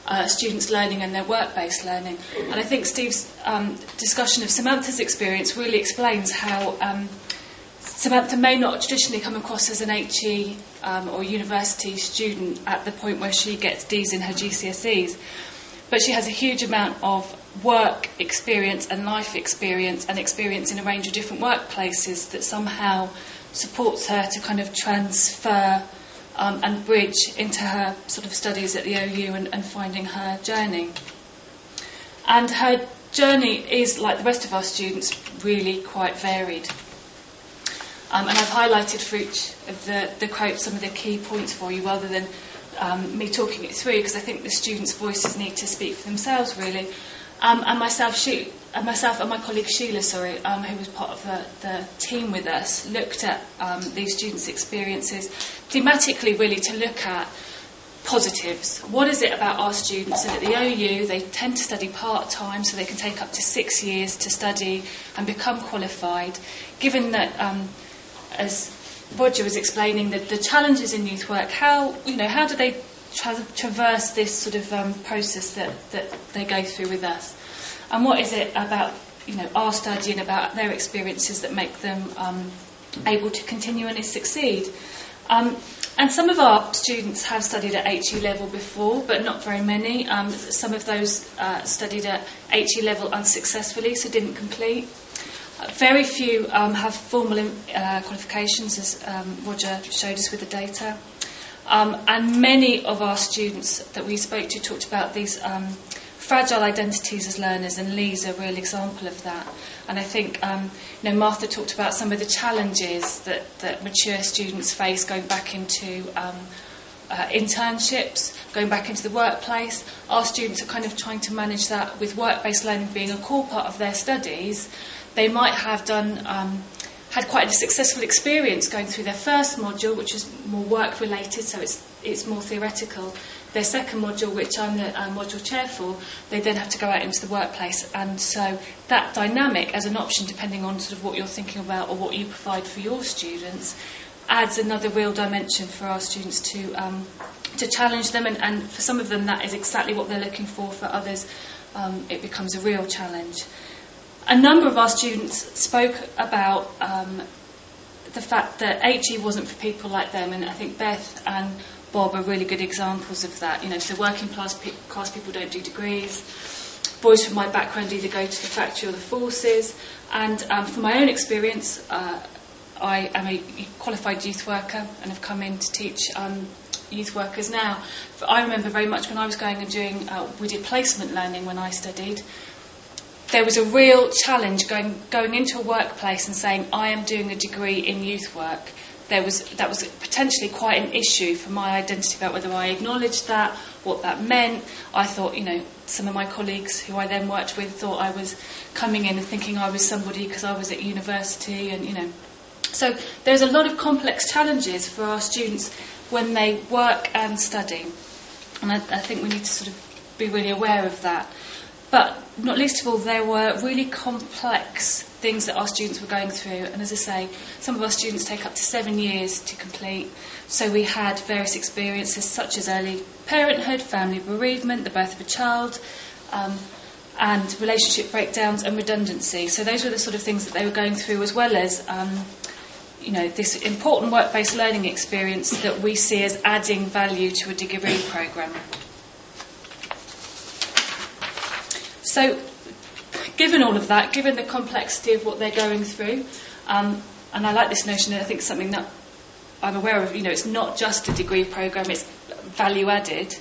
uh, students' learning and their work-based learning. And I think Steve's um, discussion of Samantha's experience really explains how um, Samantha may not traditionally come across as an HE um, or university student at the point where she gets D's in her GCSEs, but she has a huge amount of work experience and life experience and experience in a range of different workplaces that somehow supports her to kind of transfer um, and bridge into her sort of studies at the OU and, and finding her journey. And her journey is, like the rest of our students, really quite varied. Um, and I've highlighted for each of the, the quotes some of the key points for you rather than um, me talking it through because I think the students' voices need to speak for themselves, really. Um, and myself, she, and uh, myself and my colleague Sheila, sorry, um, who was part of the, the team with us, looked at um, these students' experiences thematically, really, to look at positives. What is it about our students? And at the OU, they tend to study part time, so they can take up to six years to study and become qualified. Given that, um, as Roger was explaining, that the challenges in youth work, how you know, how do they tra- traverse this sort of um, process that, that they go through with us? And what is it about you know our study and about their experiences that make them um, able to continue and succeed? Um, and some of our students have studied at HE level before, but not very many. Um, some of those uh, studied at HE level unsuccessfully, so didn't complete. Uh, very few um, have formal uh, qualifications, as um, Roger showed us with the data. Um, and many of our students that we spoke to talked about these um, fragile identities as learners, and Lee's a real example of that. And I think, um, you know, Martha talked about some of the challenges that, that mature students face going back into um, uh, internships, going back into the workplace. Our students are kind of trying to manage that with work-based learning being a core part of their studies. They might have done um, had quite a successful experience going through their first module, which is more work related, so it's it's more theoretical their second module, which I'm the uh, module chair for, they then have to go out into the workplace. And so that dynamic as an option, depending on sort of what you're thinking about or what you provide for your students, adds another real dimension for our students to um, to challenge them. And, and, for some of them, that is exactly what they're looking for. For others, um, it becomes a real challenge. A number of our students spoke about um, the fact that HE wasn't for people like them, and I think Beth and Bob are really good examples of that. You know, so working class, pe- class people don't do degrees. Boys from my background either go to the factory or the forces. And um, from my own experience, uh, I am a qualified youth worker and have come in to teach um, youth workers now. But I remember very much when I was going and doing, uh, we did placement learning when I studied. There was a real challenge going, going into a workplace and saying, I am doing a degree in youth work there was that was potentially quite an issue for my identity about whether I acknowledged that, what that meant. I thought, you know, some of my colleagues who I then worked with thought I was coming in and thinking I was somebody because I was at university, and you know. So there's a lot of complex challenges for our students when they work and study, and I, I think we need to sort of be really aware of that. but not least of all, there were really complex things that our students were going through. And as I say, some of our students take up to seven years to complete. So we had various experiences such as early parenthood, family bereavement, the birth of a child, um, and relationship breakdowns and redundancy. So those were the sort of things that they were going through, as well as um, you know this important work-based learning experience that we see as adding value to a degree program. So, given all of that, given the complexity of what they're going through, um, and I like this notion, and I think something that I'm aware of, you know, it's not just a degree program, it's value added.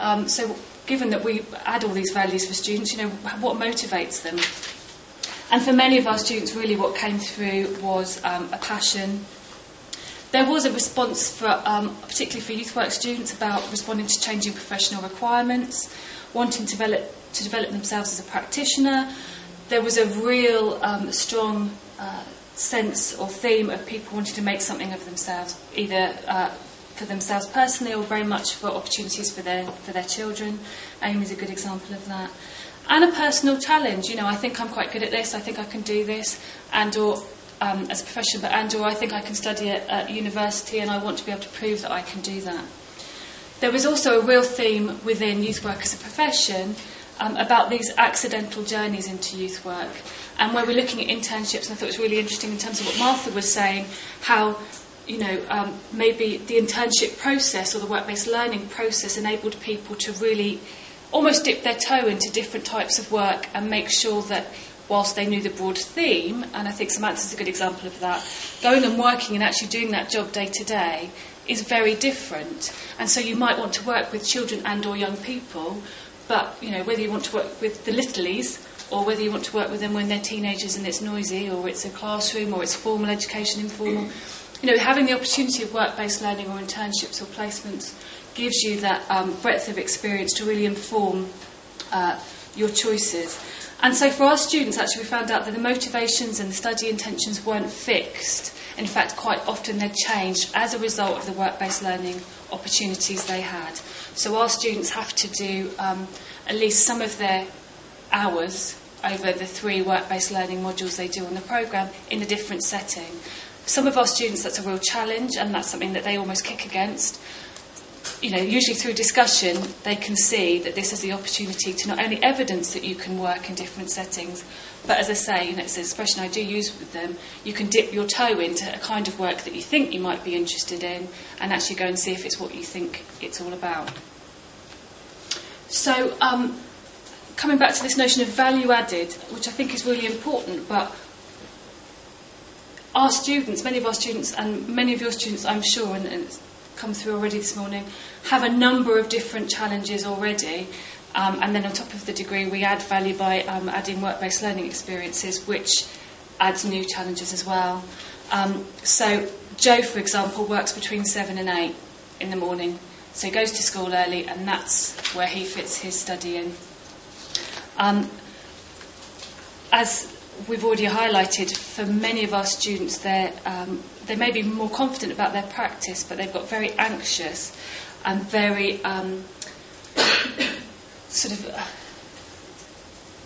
Um, so, given that we add all these values for students, you know, what motivates them? And for many of our students, really what came through was um, a passion. There was a response, for, um, particularly for youth work students, about responding to changing professional requirements, wanting to develop to develop themselves as a practitioner. There was a real um, strong uh, sense or theme of people wanting to make something of themselves, either uh, for themselves personally or very much for opportunities for their for their children. AIM is a good example of that. And a personal challenge. You know, I think I'm quite good at this. I think I can do this, and or um, as a profession, but and or I think I can study at university, and I want to be able to prove that I can do that. There was also a real theme within youth work as a profession um, about these accidental journeys into youth work. And where we're looking at internships, and I thought it was really interesting in terms of what Martha was saying, how you know, um, maybe the internship process or the work-based learning process enabled people to really almost dip their toe into different types of work and make sure that whilst they knew the broad theme, and I think Samantha's a good example of that, going and working and actually doing that job day to day is very different. And so you might want to work with children and or young people but you know, whether you want to work with the littlies or whether you want to work with them when they're teenagers and it's noisy, or it's a classroom, or it's formal education, informal, you know, having the opportunity of work-based learning or internships or placements gives you that um, breadth of experience to really inform uh, your choices. And so for our students, actually, we found out that the motivations and the study intentions weren't fixed. In fact, quite often they'd changed as a result of the work-based learning opportunities they had. So our students have to do um, at least some of their hours over the three work-based learning modules they do on the programme in a different setting. Some of our students, that's a real challenge, and that's something that they almost kick against. You know, usually through discussion, they can see that this is the opportunity to not only evidence that you can work in different settings, but as I say, know, it's an expression I do use with them, you can dip your toe into a kind of work that you think you might be interested in and actually go and see if it's what you think it's all about. So, um, coming back to this notion of value added, which I think is really important, but our students, many of our students, and many of your students, I'm sure, and, and come through already this morning, have a number of different challenges already. Um, and then on top of the degree, we add value by um, adding work based learning experiences, which adds new challenges as well. Um, so, Joe, for example, works between 7 and 8 in the morning. So, he goes to school early, and that's where he fits his study in. Um, as we've already highlighted, for many of our students, um, they may be more confident about their practice, but they've got very anxious and very um, sort of uh,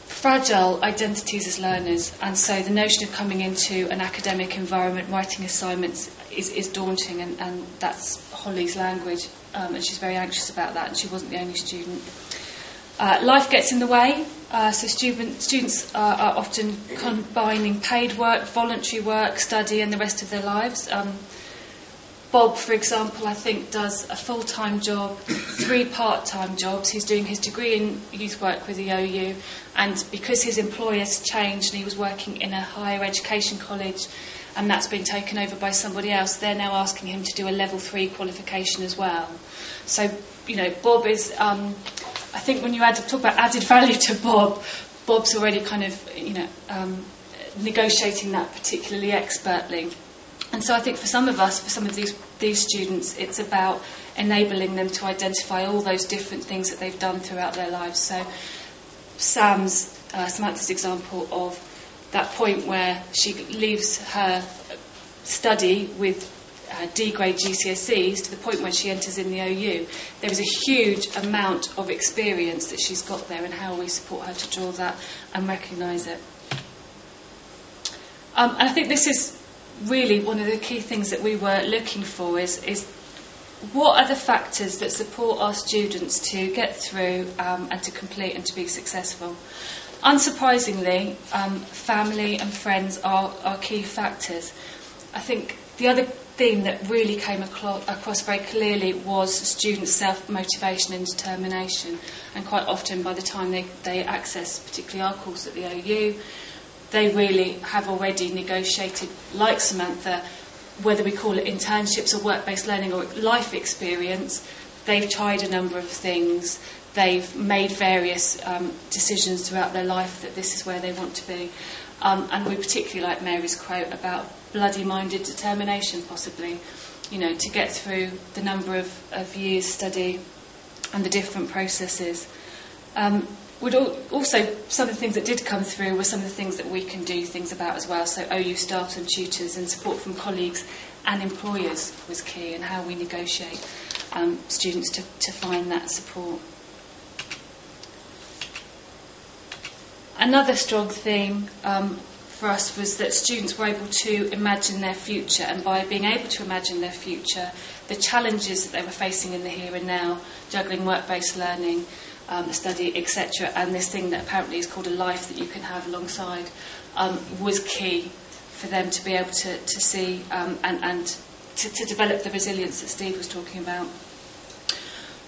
fragile identities as learners, and so the notion of coming into an academic environment, writing assignments, is, is daunting, and, and that's Holly's language, um, and she's very anxious about that, and she wasn't the only student. Uh, life gets in the way, uh, so student, students are, are, often combining paid work, voluntary work, study, and the rest of their lives. Um, Bob, for example, I think does a full time job, three part time jobs. He's doing his degree in youth work with the OU, and because his employer's changed and he was working in a higher education college and that's been taken over by somebody else, they're now asking him to do a level three qualification as well. So, you know, Bob is, um, I think when you add, talk about added value to Bob, Bob's already kind of, you know, um, negotiating that particularly expertly. And so I think for some of us, for some of these, these students, it's about enabling them to identify all those different things that they've done throughout their lives. So Sam's, uh, Samantha's example of that point where she leaves her study with uh, D grade GCSEs to the point when she enters in the OU, there is a huge amount of experience that she's got there and how we support her to draw that and recognise it. Um, and I think this is really one of the key things that we were looking for is, is what are the factors that support our students to get through um, and to complete and to be successful? Unsurprisingly, um, family and friends are, are key factors. I think the other theme that really came across very clearly was students' self motivation and determination. And quite often, by the time they, they access, particularly our course at the OU, they really have already negotiated, like Samantha, whether we call it internships or work based learning or life experience, they've tried a number of things. They've made various um, decisions throughout their life that this is where they want to be. Um, and we particularly like Mary's quote about bloody minded determination, possibly, you know, to get through the number of, of years' study and the different processes. Um, would also some of the things that did come through were some of the things that we can do things about as well. So OU staff and tutors and support from colleagues and employers was key, and how we negotiate um, students to, to find that support. Another strong theme um, for us was that students were able to imagine their future, and by being able to imagine their future, the challenges that they were facing in the here and now, juggling work based learning, um, study, etc., and this thing that apparently is called a life that you can have alongside um, was key for them to be able to, to see um, and, and to, to develop the resilience that Steve was talking about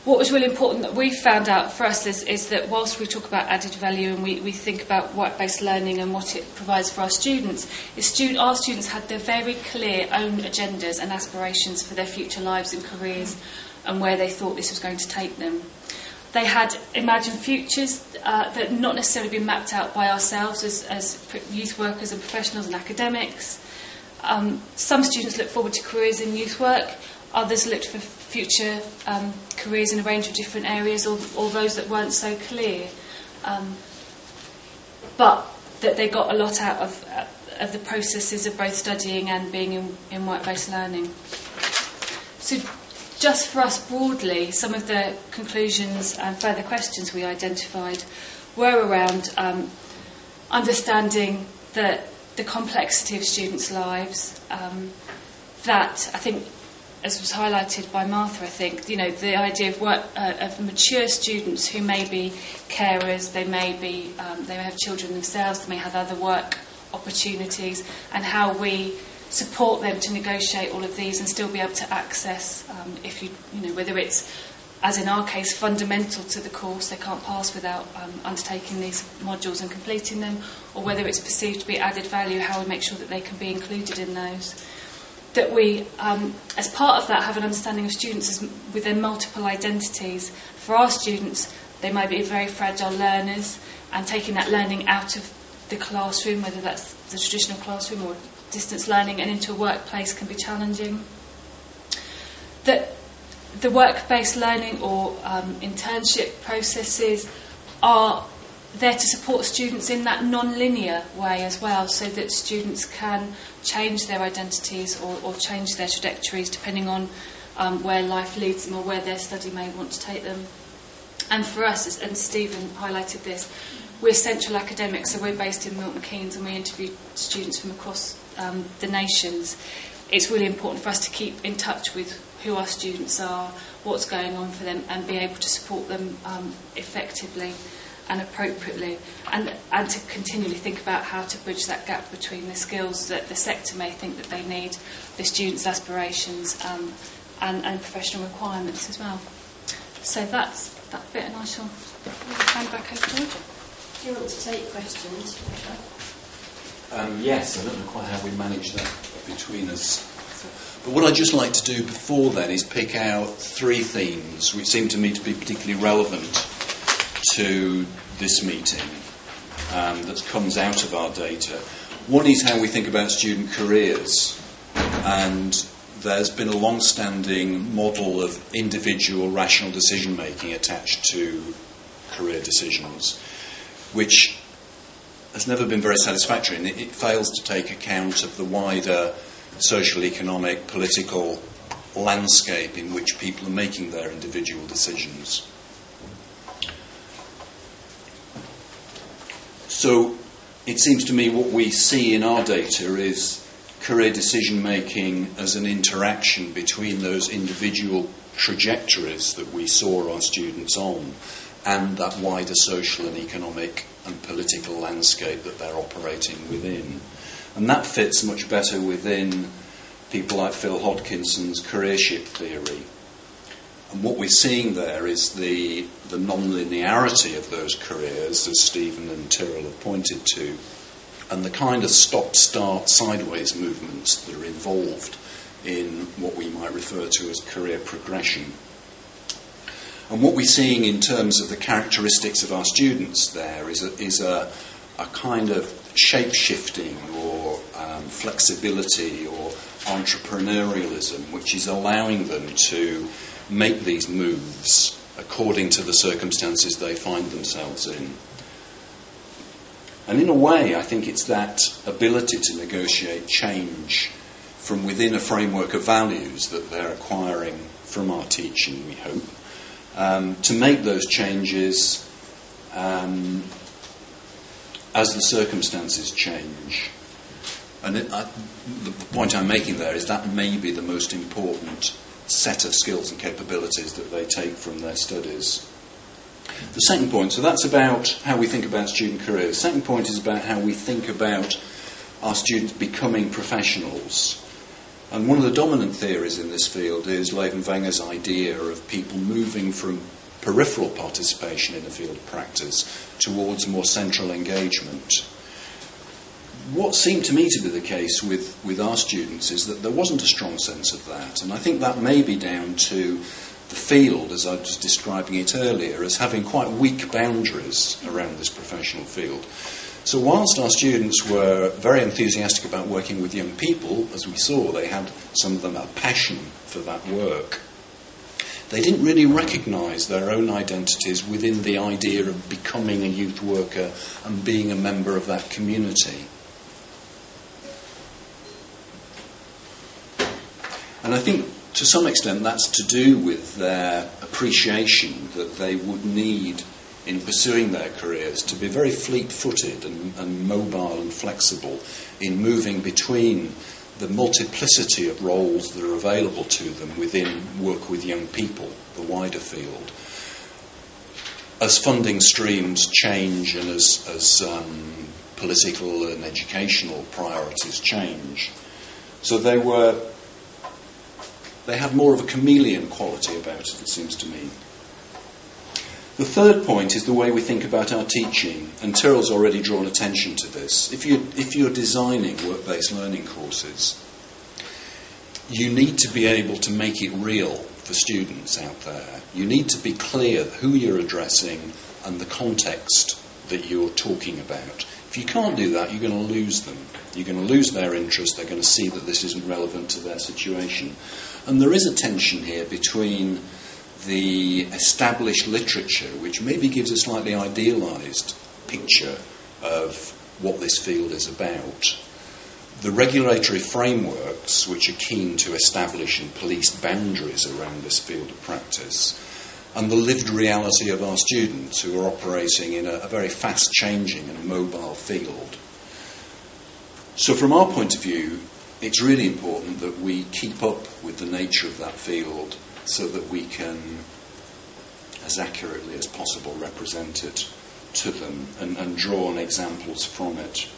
what was really important that we found out for us is, is that whilst we talk about added value and we, we think about work-based learning and what it provides for our students, is student, our students had their very clear own agendas and aspirations for their future lives and careers and where they thought this was going to take them. They had imagined futures uh, that not necessarily been mapped out by ourselves as, as youth workers and professionals and academics. Um, some students looked forward to careers in youth work, others looked for future um, careers in a range of different areas, or, or those that weren't so clear. Um, but that they got a lot out of, uh, of the processes of both studying and being in, in work based learning. So, just for us broadly, some of the conclusions and further questions we identified were around um, understanding the, the complexity of students' lives. Um, that I think, as was highlighted by Martha, I think you know the idea of work uh, of mature students who may be carers, they may be um, they may have children themselves, they may have other work opportunities, and how we support them to negotiate all of these and still be able to access, um, if you, you know, whether it's, as in our case, fundamental to the course, they can't pass without um, undertaking these modules and completing them, or whether it's perceived to be added value, how we make sure that they can be included in those. That we, um, as part of that, have an understanding of students as, with their multiple identities. For our students, they might be very fragile learners, and taking that learning out of the classroom, whether that's the traditional classroom or distance learning and into a workplace can be challenging. That the work based learning or um, internship processes are there to support students in that non linear way as well, so that students can change their identities or, or change their trajectories depending on um, where life leads them or where their study may want to take them. And for us, and Stephen highlighted this, we're central academics, so we're based in Milton Keynes and we interview students from across um, the nations. It's really important for us to keep in touch with who our students are, what's going on for them, and be able to support them um, effectively and appropriately, and, and to continually think about how to bridge that gap between the skills that the sector may think that they need, the students' aspirations, um, and, and professional requirements as well. So that's that bit, and I shall hand back over to Roger. Do you want to take questions? Um, yes, I don't know quite how we manage that between us. But what I'd just like to do before then is pick out three themes which seem to me to be particularly relevant to this meeting um, that comes out of our data. One is how we think about student careers, and there's been a long standing model of individual rational decision making attached to career decisions which has never been very satisfactory, and it, it fails to take account of the wider social, economic, political landscape in which people are making their individual decisions. So it seems to me what we see in our data is career decision making as an interaction between those individual trajectories that we saw our students on and that wider social and economic and political landscape that they're operating within. And that fits much better within people like Phil Hodkinson's careership theory. And what we're seeing there is the, the non-linearity of those careers, as Stephen and Tyrell have pointed to, and the kind of stop-start sideways movements that are involved in what we might refer to as career progression. And what we're seeing in terms of the characteristics of our students there is a, is a, a kind of shape shifting or um, flexibility or entrepreneurialism, which is allowing them to make these moves according to the circumstances they find themselves in. And in a way, I think it's that ability to negotiate change from within a framework of values that they're acquiring from our teaching, we hope, um, to make those changes um, as the circumstances change. And it, I, the point I'm making there is that may be the most important set of skills and capabilities that they take from their studies. The second point, so that's about how we think about student careers. The second point is about how we think about our students becoming professionals. And one of the dominant theories in this field is Lave and Wenger's idea of people moving from peripheral participation in the field of practice towards more central engagement. What seemed to me to be the case with, with our students is that there wasn't a strong sense of that, and I think that may be down to the field, as I was describing it earlier, as having quite weak boundaries around this professional field. So, whilst our students were very enthusiastic about working with young people, as we saw, they had some of them a passion for that work. They didn't really recognise their own identities within the idea of becoming a youth worker and being a member of that community. And I think to some extent that's to do with their appreciation that they would need in pursuing their careers to be very fleet footed and, and, mobile and flexible in moving between the multiplicity of roles that are available to them within work with young people, the wider field. As funding streams change and as, as um, political and educational priorities change. So they were they had more of a chameleon quality about it, it seems to me. The third point is the way we think about our teaching, and Tyrell's already drawn attention to this. If you're, if you're designing work based learning courses, you need to be able to make it real for students out there. You need to be clear who you're addressing and the context that you're talking about. If you can't do that, you're going to lose them. You're going to lose their interest. They're going to see that this isn't relevant to their situation. And there is a tension here between the established literature, which maybe gives a slightly idealised picture of what this field is about, the regulatory frameworks which are keen to establish and police boundaries around this field of practice, and the lived reality of our students who are operating in a, a very fast changing and mobile field. So, from our point of view, it's really important that we keep up with the nature of that field so that we can, as accurately as possible, represent it to them and, and draw on examples from it.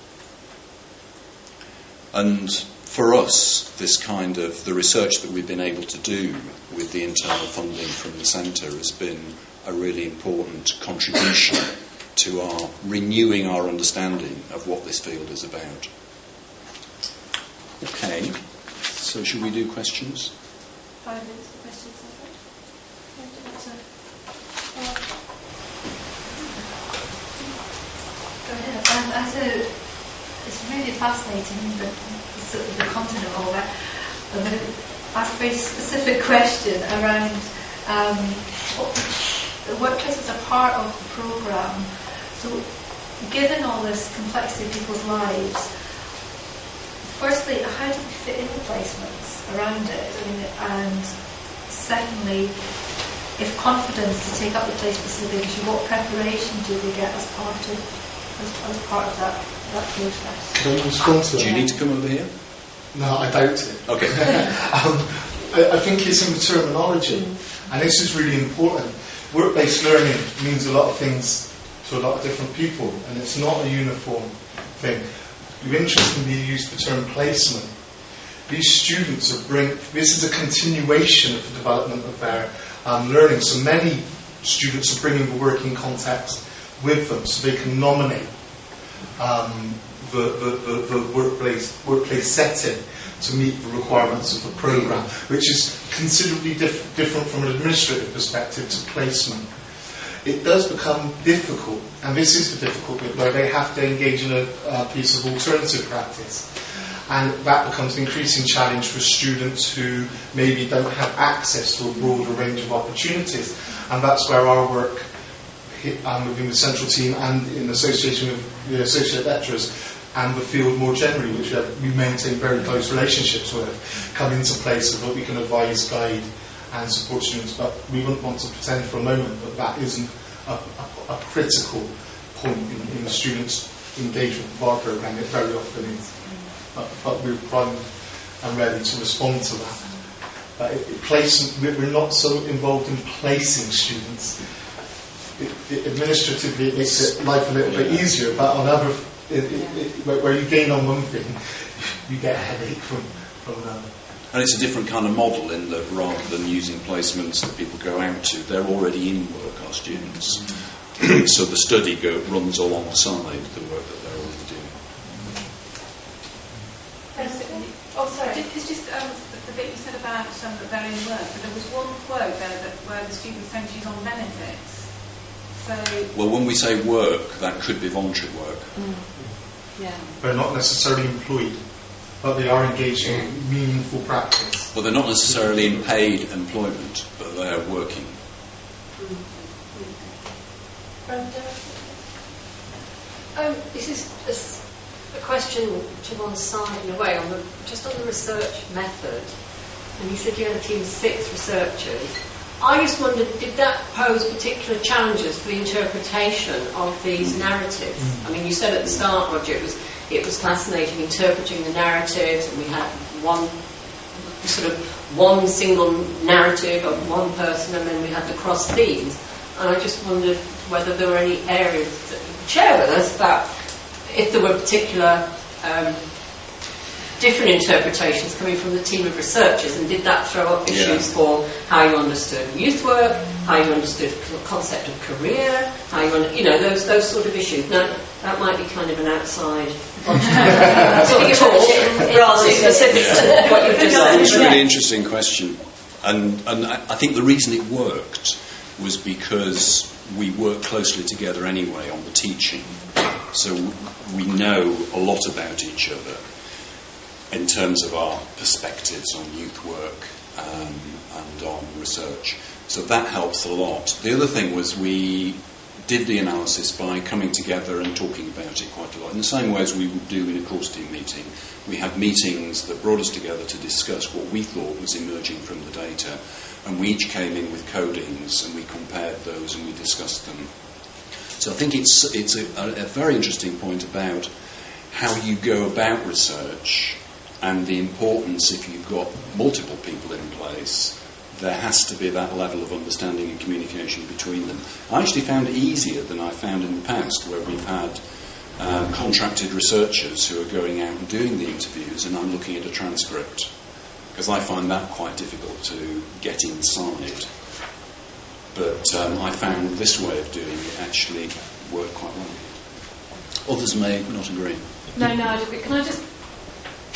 And for us, this kind of the research that we've been able to do with the internal funding from the centre has been a really important contribution to our renewing our understanding of what this field is about. Okay, so should we do questions? Five minutes questions, Go ahead. Um, I it's really fascinating the, the, the content of all that. I'm going to ask a very specific question around um, the workplaces are part of the programme. So, given all this complexity of people's lives, firstly, how do we fit in the placements around it? I mean, and secondly, if confidence to take up the place is a issue, what preparation do they get as part of as, as part of that that process? Can I respond to Do you need to come over here? No, I doubt it. Okay. um, I, I think it's in the terminology, and this is really important. Work-based learning means a lot of things to a lot of different people, and it's not a uniform thing. You interestingly used the term placement. These students are bring. This is a continuation of the development of their um, learning. So many students are bringing the working context with them, so they can nominate um, the, the, the, the workplace, workplace setting to meet the requirements of the programme, which is considerably diff- different from an administrative perspective to placement. It does become difficult, and this is the difficult bit, where they have to engage in a, a piece of alternative practice. And that becomes an increasing challenge for students who maybe don't have access to a broader range of opportunities. And that's where our work um, within the central team and in association with the associate lecturers and the field more generally, which we, have, we maintain very close relationships with, come into place so that we can advise, guide, and support students. But we wouldn't want to pretend for a moment that that isn't a, a, a critical point in, in students' engagement with our programme. It very often is. But, we're primed and ready to respond to that. But it, it place, we're not so involved in placing students. It, administratively, it makes it life a little bit easier, but on other, where, where you gain on one thing, you get a headache from, from another. And it's a different kind of model in that rather than using placements that people go out to, they're already in work, our students. Mm. so the study go, runs alongside the work that they're already doing. Oh, sorry. It's just um, the, the bit you said about um, that they're in work, but there was one quote there that where the students saying she's on benefits. So Well, when we say work, that could be voluntary work. yeah. They're not necessarily employed, but they are engaged in meaningful practice. Well, they're not necessarily in paid employment, but they're working. Um, this is a, question to one side in a way, on the, just on the research method. And you said you had a team of six researchers. I just wondered, did that pose particular challenges for the interpretation of these narratives? I mean, you said at the start, Roger, it was it was fascinating interpreting the narratives, and we had one sort of one single narrative of one person, and then we had the cross themes. And I just wondered whether there were any areas that you could share with us that, if there were particular um, different interpretations coming from the team of researchers, and did that throw up issues Yeah. for how you understood youth work, how you understood the concept of career, how you, under, you know, those those sort of issues. Now, that might be kind of an outside sort of talk, rather specific to what you've just said. It's a really interesting question. And, and I I think the reason it worked was because we work closely together anyway on the teaching. So we know a lot about each other in terms of our perspectives on youth work um, and on research. So that helps a lot. The other thing was we did the analysis by coming together and talking about it quite a lot. In the same way as we would do in a course team meeting, we had meetings that brought us together to discuss what we thought was emerging from the data, and we each came in with codings and we compared those and we discussed them. So I think it's, it's a, a, very interesting point about how you go about research and the importance if you've got multiple people in place there has to be that level of understanding and communication between them. I actually found it easier than I found in the past, where we've had um, contracted researchers who are going out and doing the interviews, and I'm looking at a transcript, because I find that quite difficult to get inside. But um, I found this way of doing it actually worked quite well. Others may not agree. No, no, I agree. Can I just.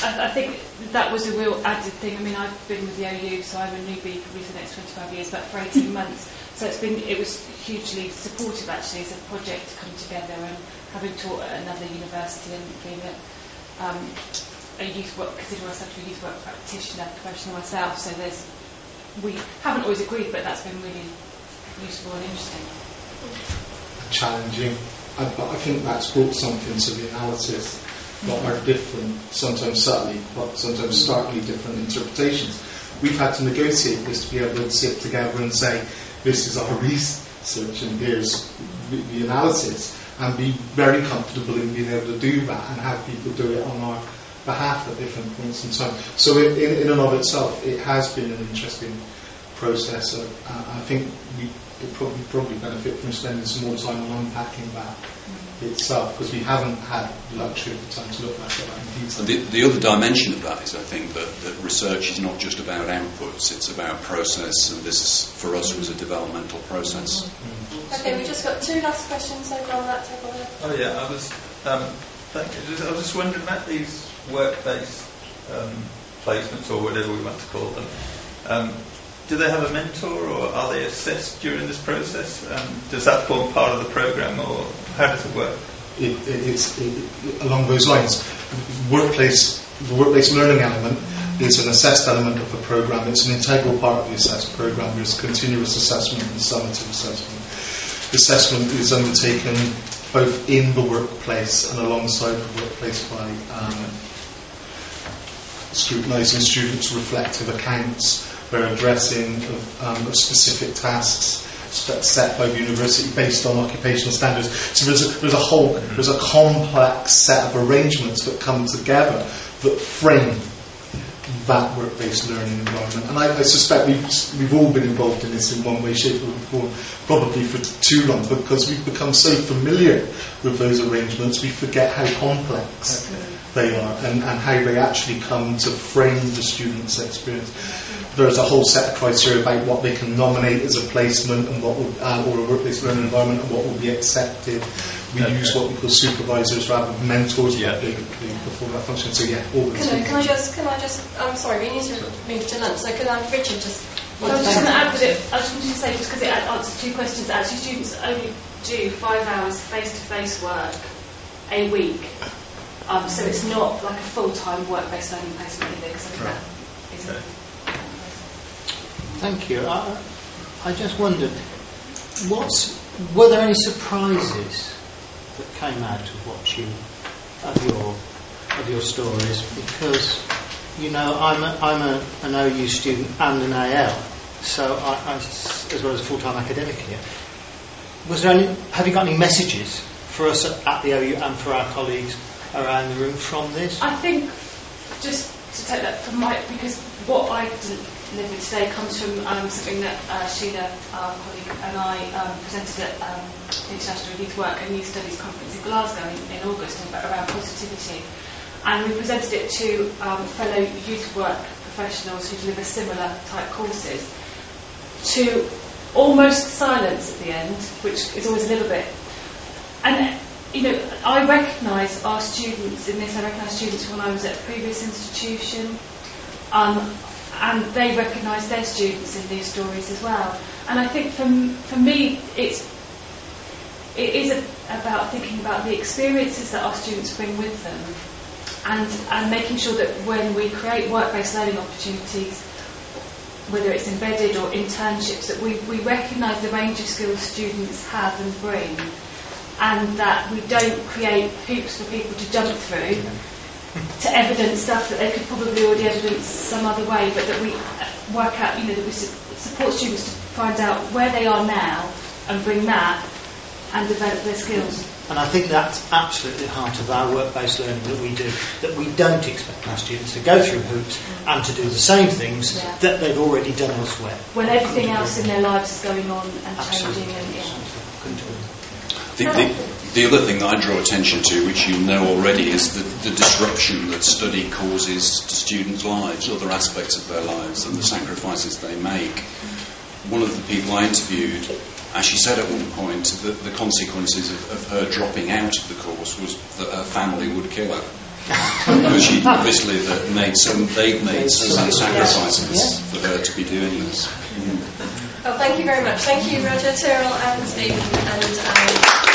I, I think that was a real added thing. I mean, I've been with the OU, so I'm a newbie probably for the next 25 years, but for 18 months. So it's been, it was hugely supportive actually as a project to come together and having taught at another university and being a, um, a youth work, consider myself a youth work practitioner, professional myself. So there's, we haven't always agreed, but that's been really useful and interesting. challenging. I, but I think that's brought something to the analysis. that mm-hmm. are different, sometimes subtly, but sometimes mm-hmm. starkly different interpretations. We've had to negotiate this to be able to sit together and say, this is our research and here's the analysis, and be very comfortable in being able to do that and have people do it on our behalf at different points in time. So in, in, in and of itself, it has been an interesting process. Uh, I think we probably, probably benefit from spending some more time on unpacking that itself because we haven't had the luxury of the time to look back at that in detail. The, the other dimension of that is, I think, that, that research is not just about outputs, it's about process, and this, for us, was a developmental process. Okay, we've just got two last questions over on that table there. Oh yeah, I was. Um, thank you. I was just wondering about these work-based um, placements, or whatever we want to call them. Um, do they have a mentor, or are they assessed during this process? Um, does that form part of the program, or how does it work? It, it, it's it, along those lines. Workplace, the workplace learning element is an assessed element of the program. It's an integral part of the assessed program. There's continuous assessment and summative assessment. Assessment is undertaken both in the workplace and alongside the workplace by um, scrutinising students' reflective accounts. They're addressing of, um, specific tasks set by the university based on occupational standards. So there's a, there's a whole, there's a complex set of arrangements that come together that frame that work-based learning environment. And I, I suspect we've, we've all been involved in this in one way, shape or form, probably for too long, because we've become so familiar with those arrangements, we forget how complex they are and, and how they actually come to frame the student's experience there's a whole set of criteria about what they can nominate as a placement and what would, uh, or a workplace learning environment and what will be accepted. We okay. use what we call supervisors rather than mentors, yeah. they, they perform that function. So yeah, all can I, can I just, can I just, I'm sorry, we need to move to lunch. So could I, Richard, just. Well, I was just going to add that it, I was going to say, just because it answers two questions, actually students only do five hours face-to-face work a week. Um, so it's not like a full-time work-based learning placement either, because I think right. that is okay. Thank you. I, I just wondered, what's, were there any surprises that came out of what you, of your, of your stories? Because, you know, I'm, a, I'm a, an OU student and an AL, so I, I, as well as a full-time academic here. Was there any, have you got any messages for us at the OU and for our colleagues around the room from this? I think just to take that from my because what I delivered today comes from um, something that uh, Sheila, our colleague, and I um, presented at um, the International Youth Work and Youth Studies Conference in Glasgow in, in August around positivity. And we presented it to um, fellow youth work professionals who deliver similar type courses to almost silence at the end, which is always a little bit. And you know, I recognise our students in this. I recognise students when I was at a previous institution. Um, and they recognise their students in these stories as well. And I think for, for me, it's, it is a, about thinking about the experiences that our students bring with them and, and making sure that when we create work-based learning opportunities, whether it's embedded or internships, that we, we recognise the range of skills students have and bring and that we don't create hoops for people to jump through to evidence stuff that they could probably already evidence some other way, but that we uh, work out, you know, that we support students to find out where they are now and bring that and develop their skills. And I think that's absolutely the heart of our work-based learning that we do, that we don't expect our students to go through hoops and to do the same things yeah. that they've already done elsewhere. When everything else in their lives is going on and absolutely. changing. And, yeah. The, the, the other thing that I draw attention to, which you know already, is the, the disruption that study causes to students' lives, other aspects of their lives, and the sacrifices they make. One of the people I interviewed actually said at one point that the consequences of, of her dropping out of the course was that her family would kill her. because she obviously that made some, they've made so many sacrifices for her to be doing this. Mm. Well, thank you very much. Thank you, Roger, Tyrell, and Stephen, and. Um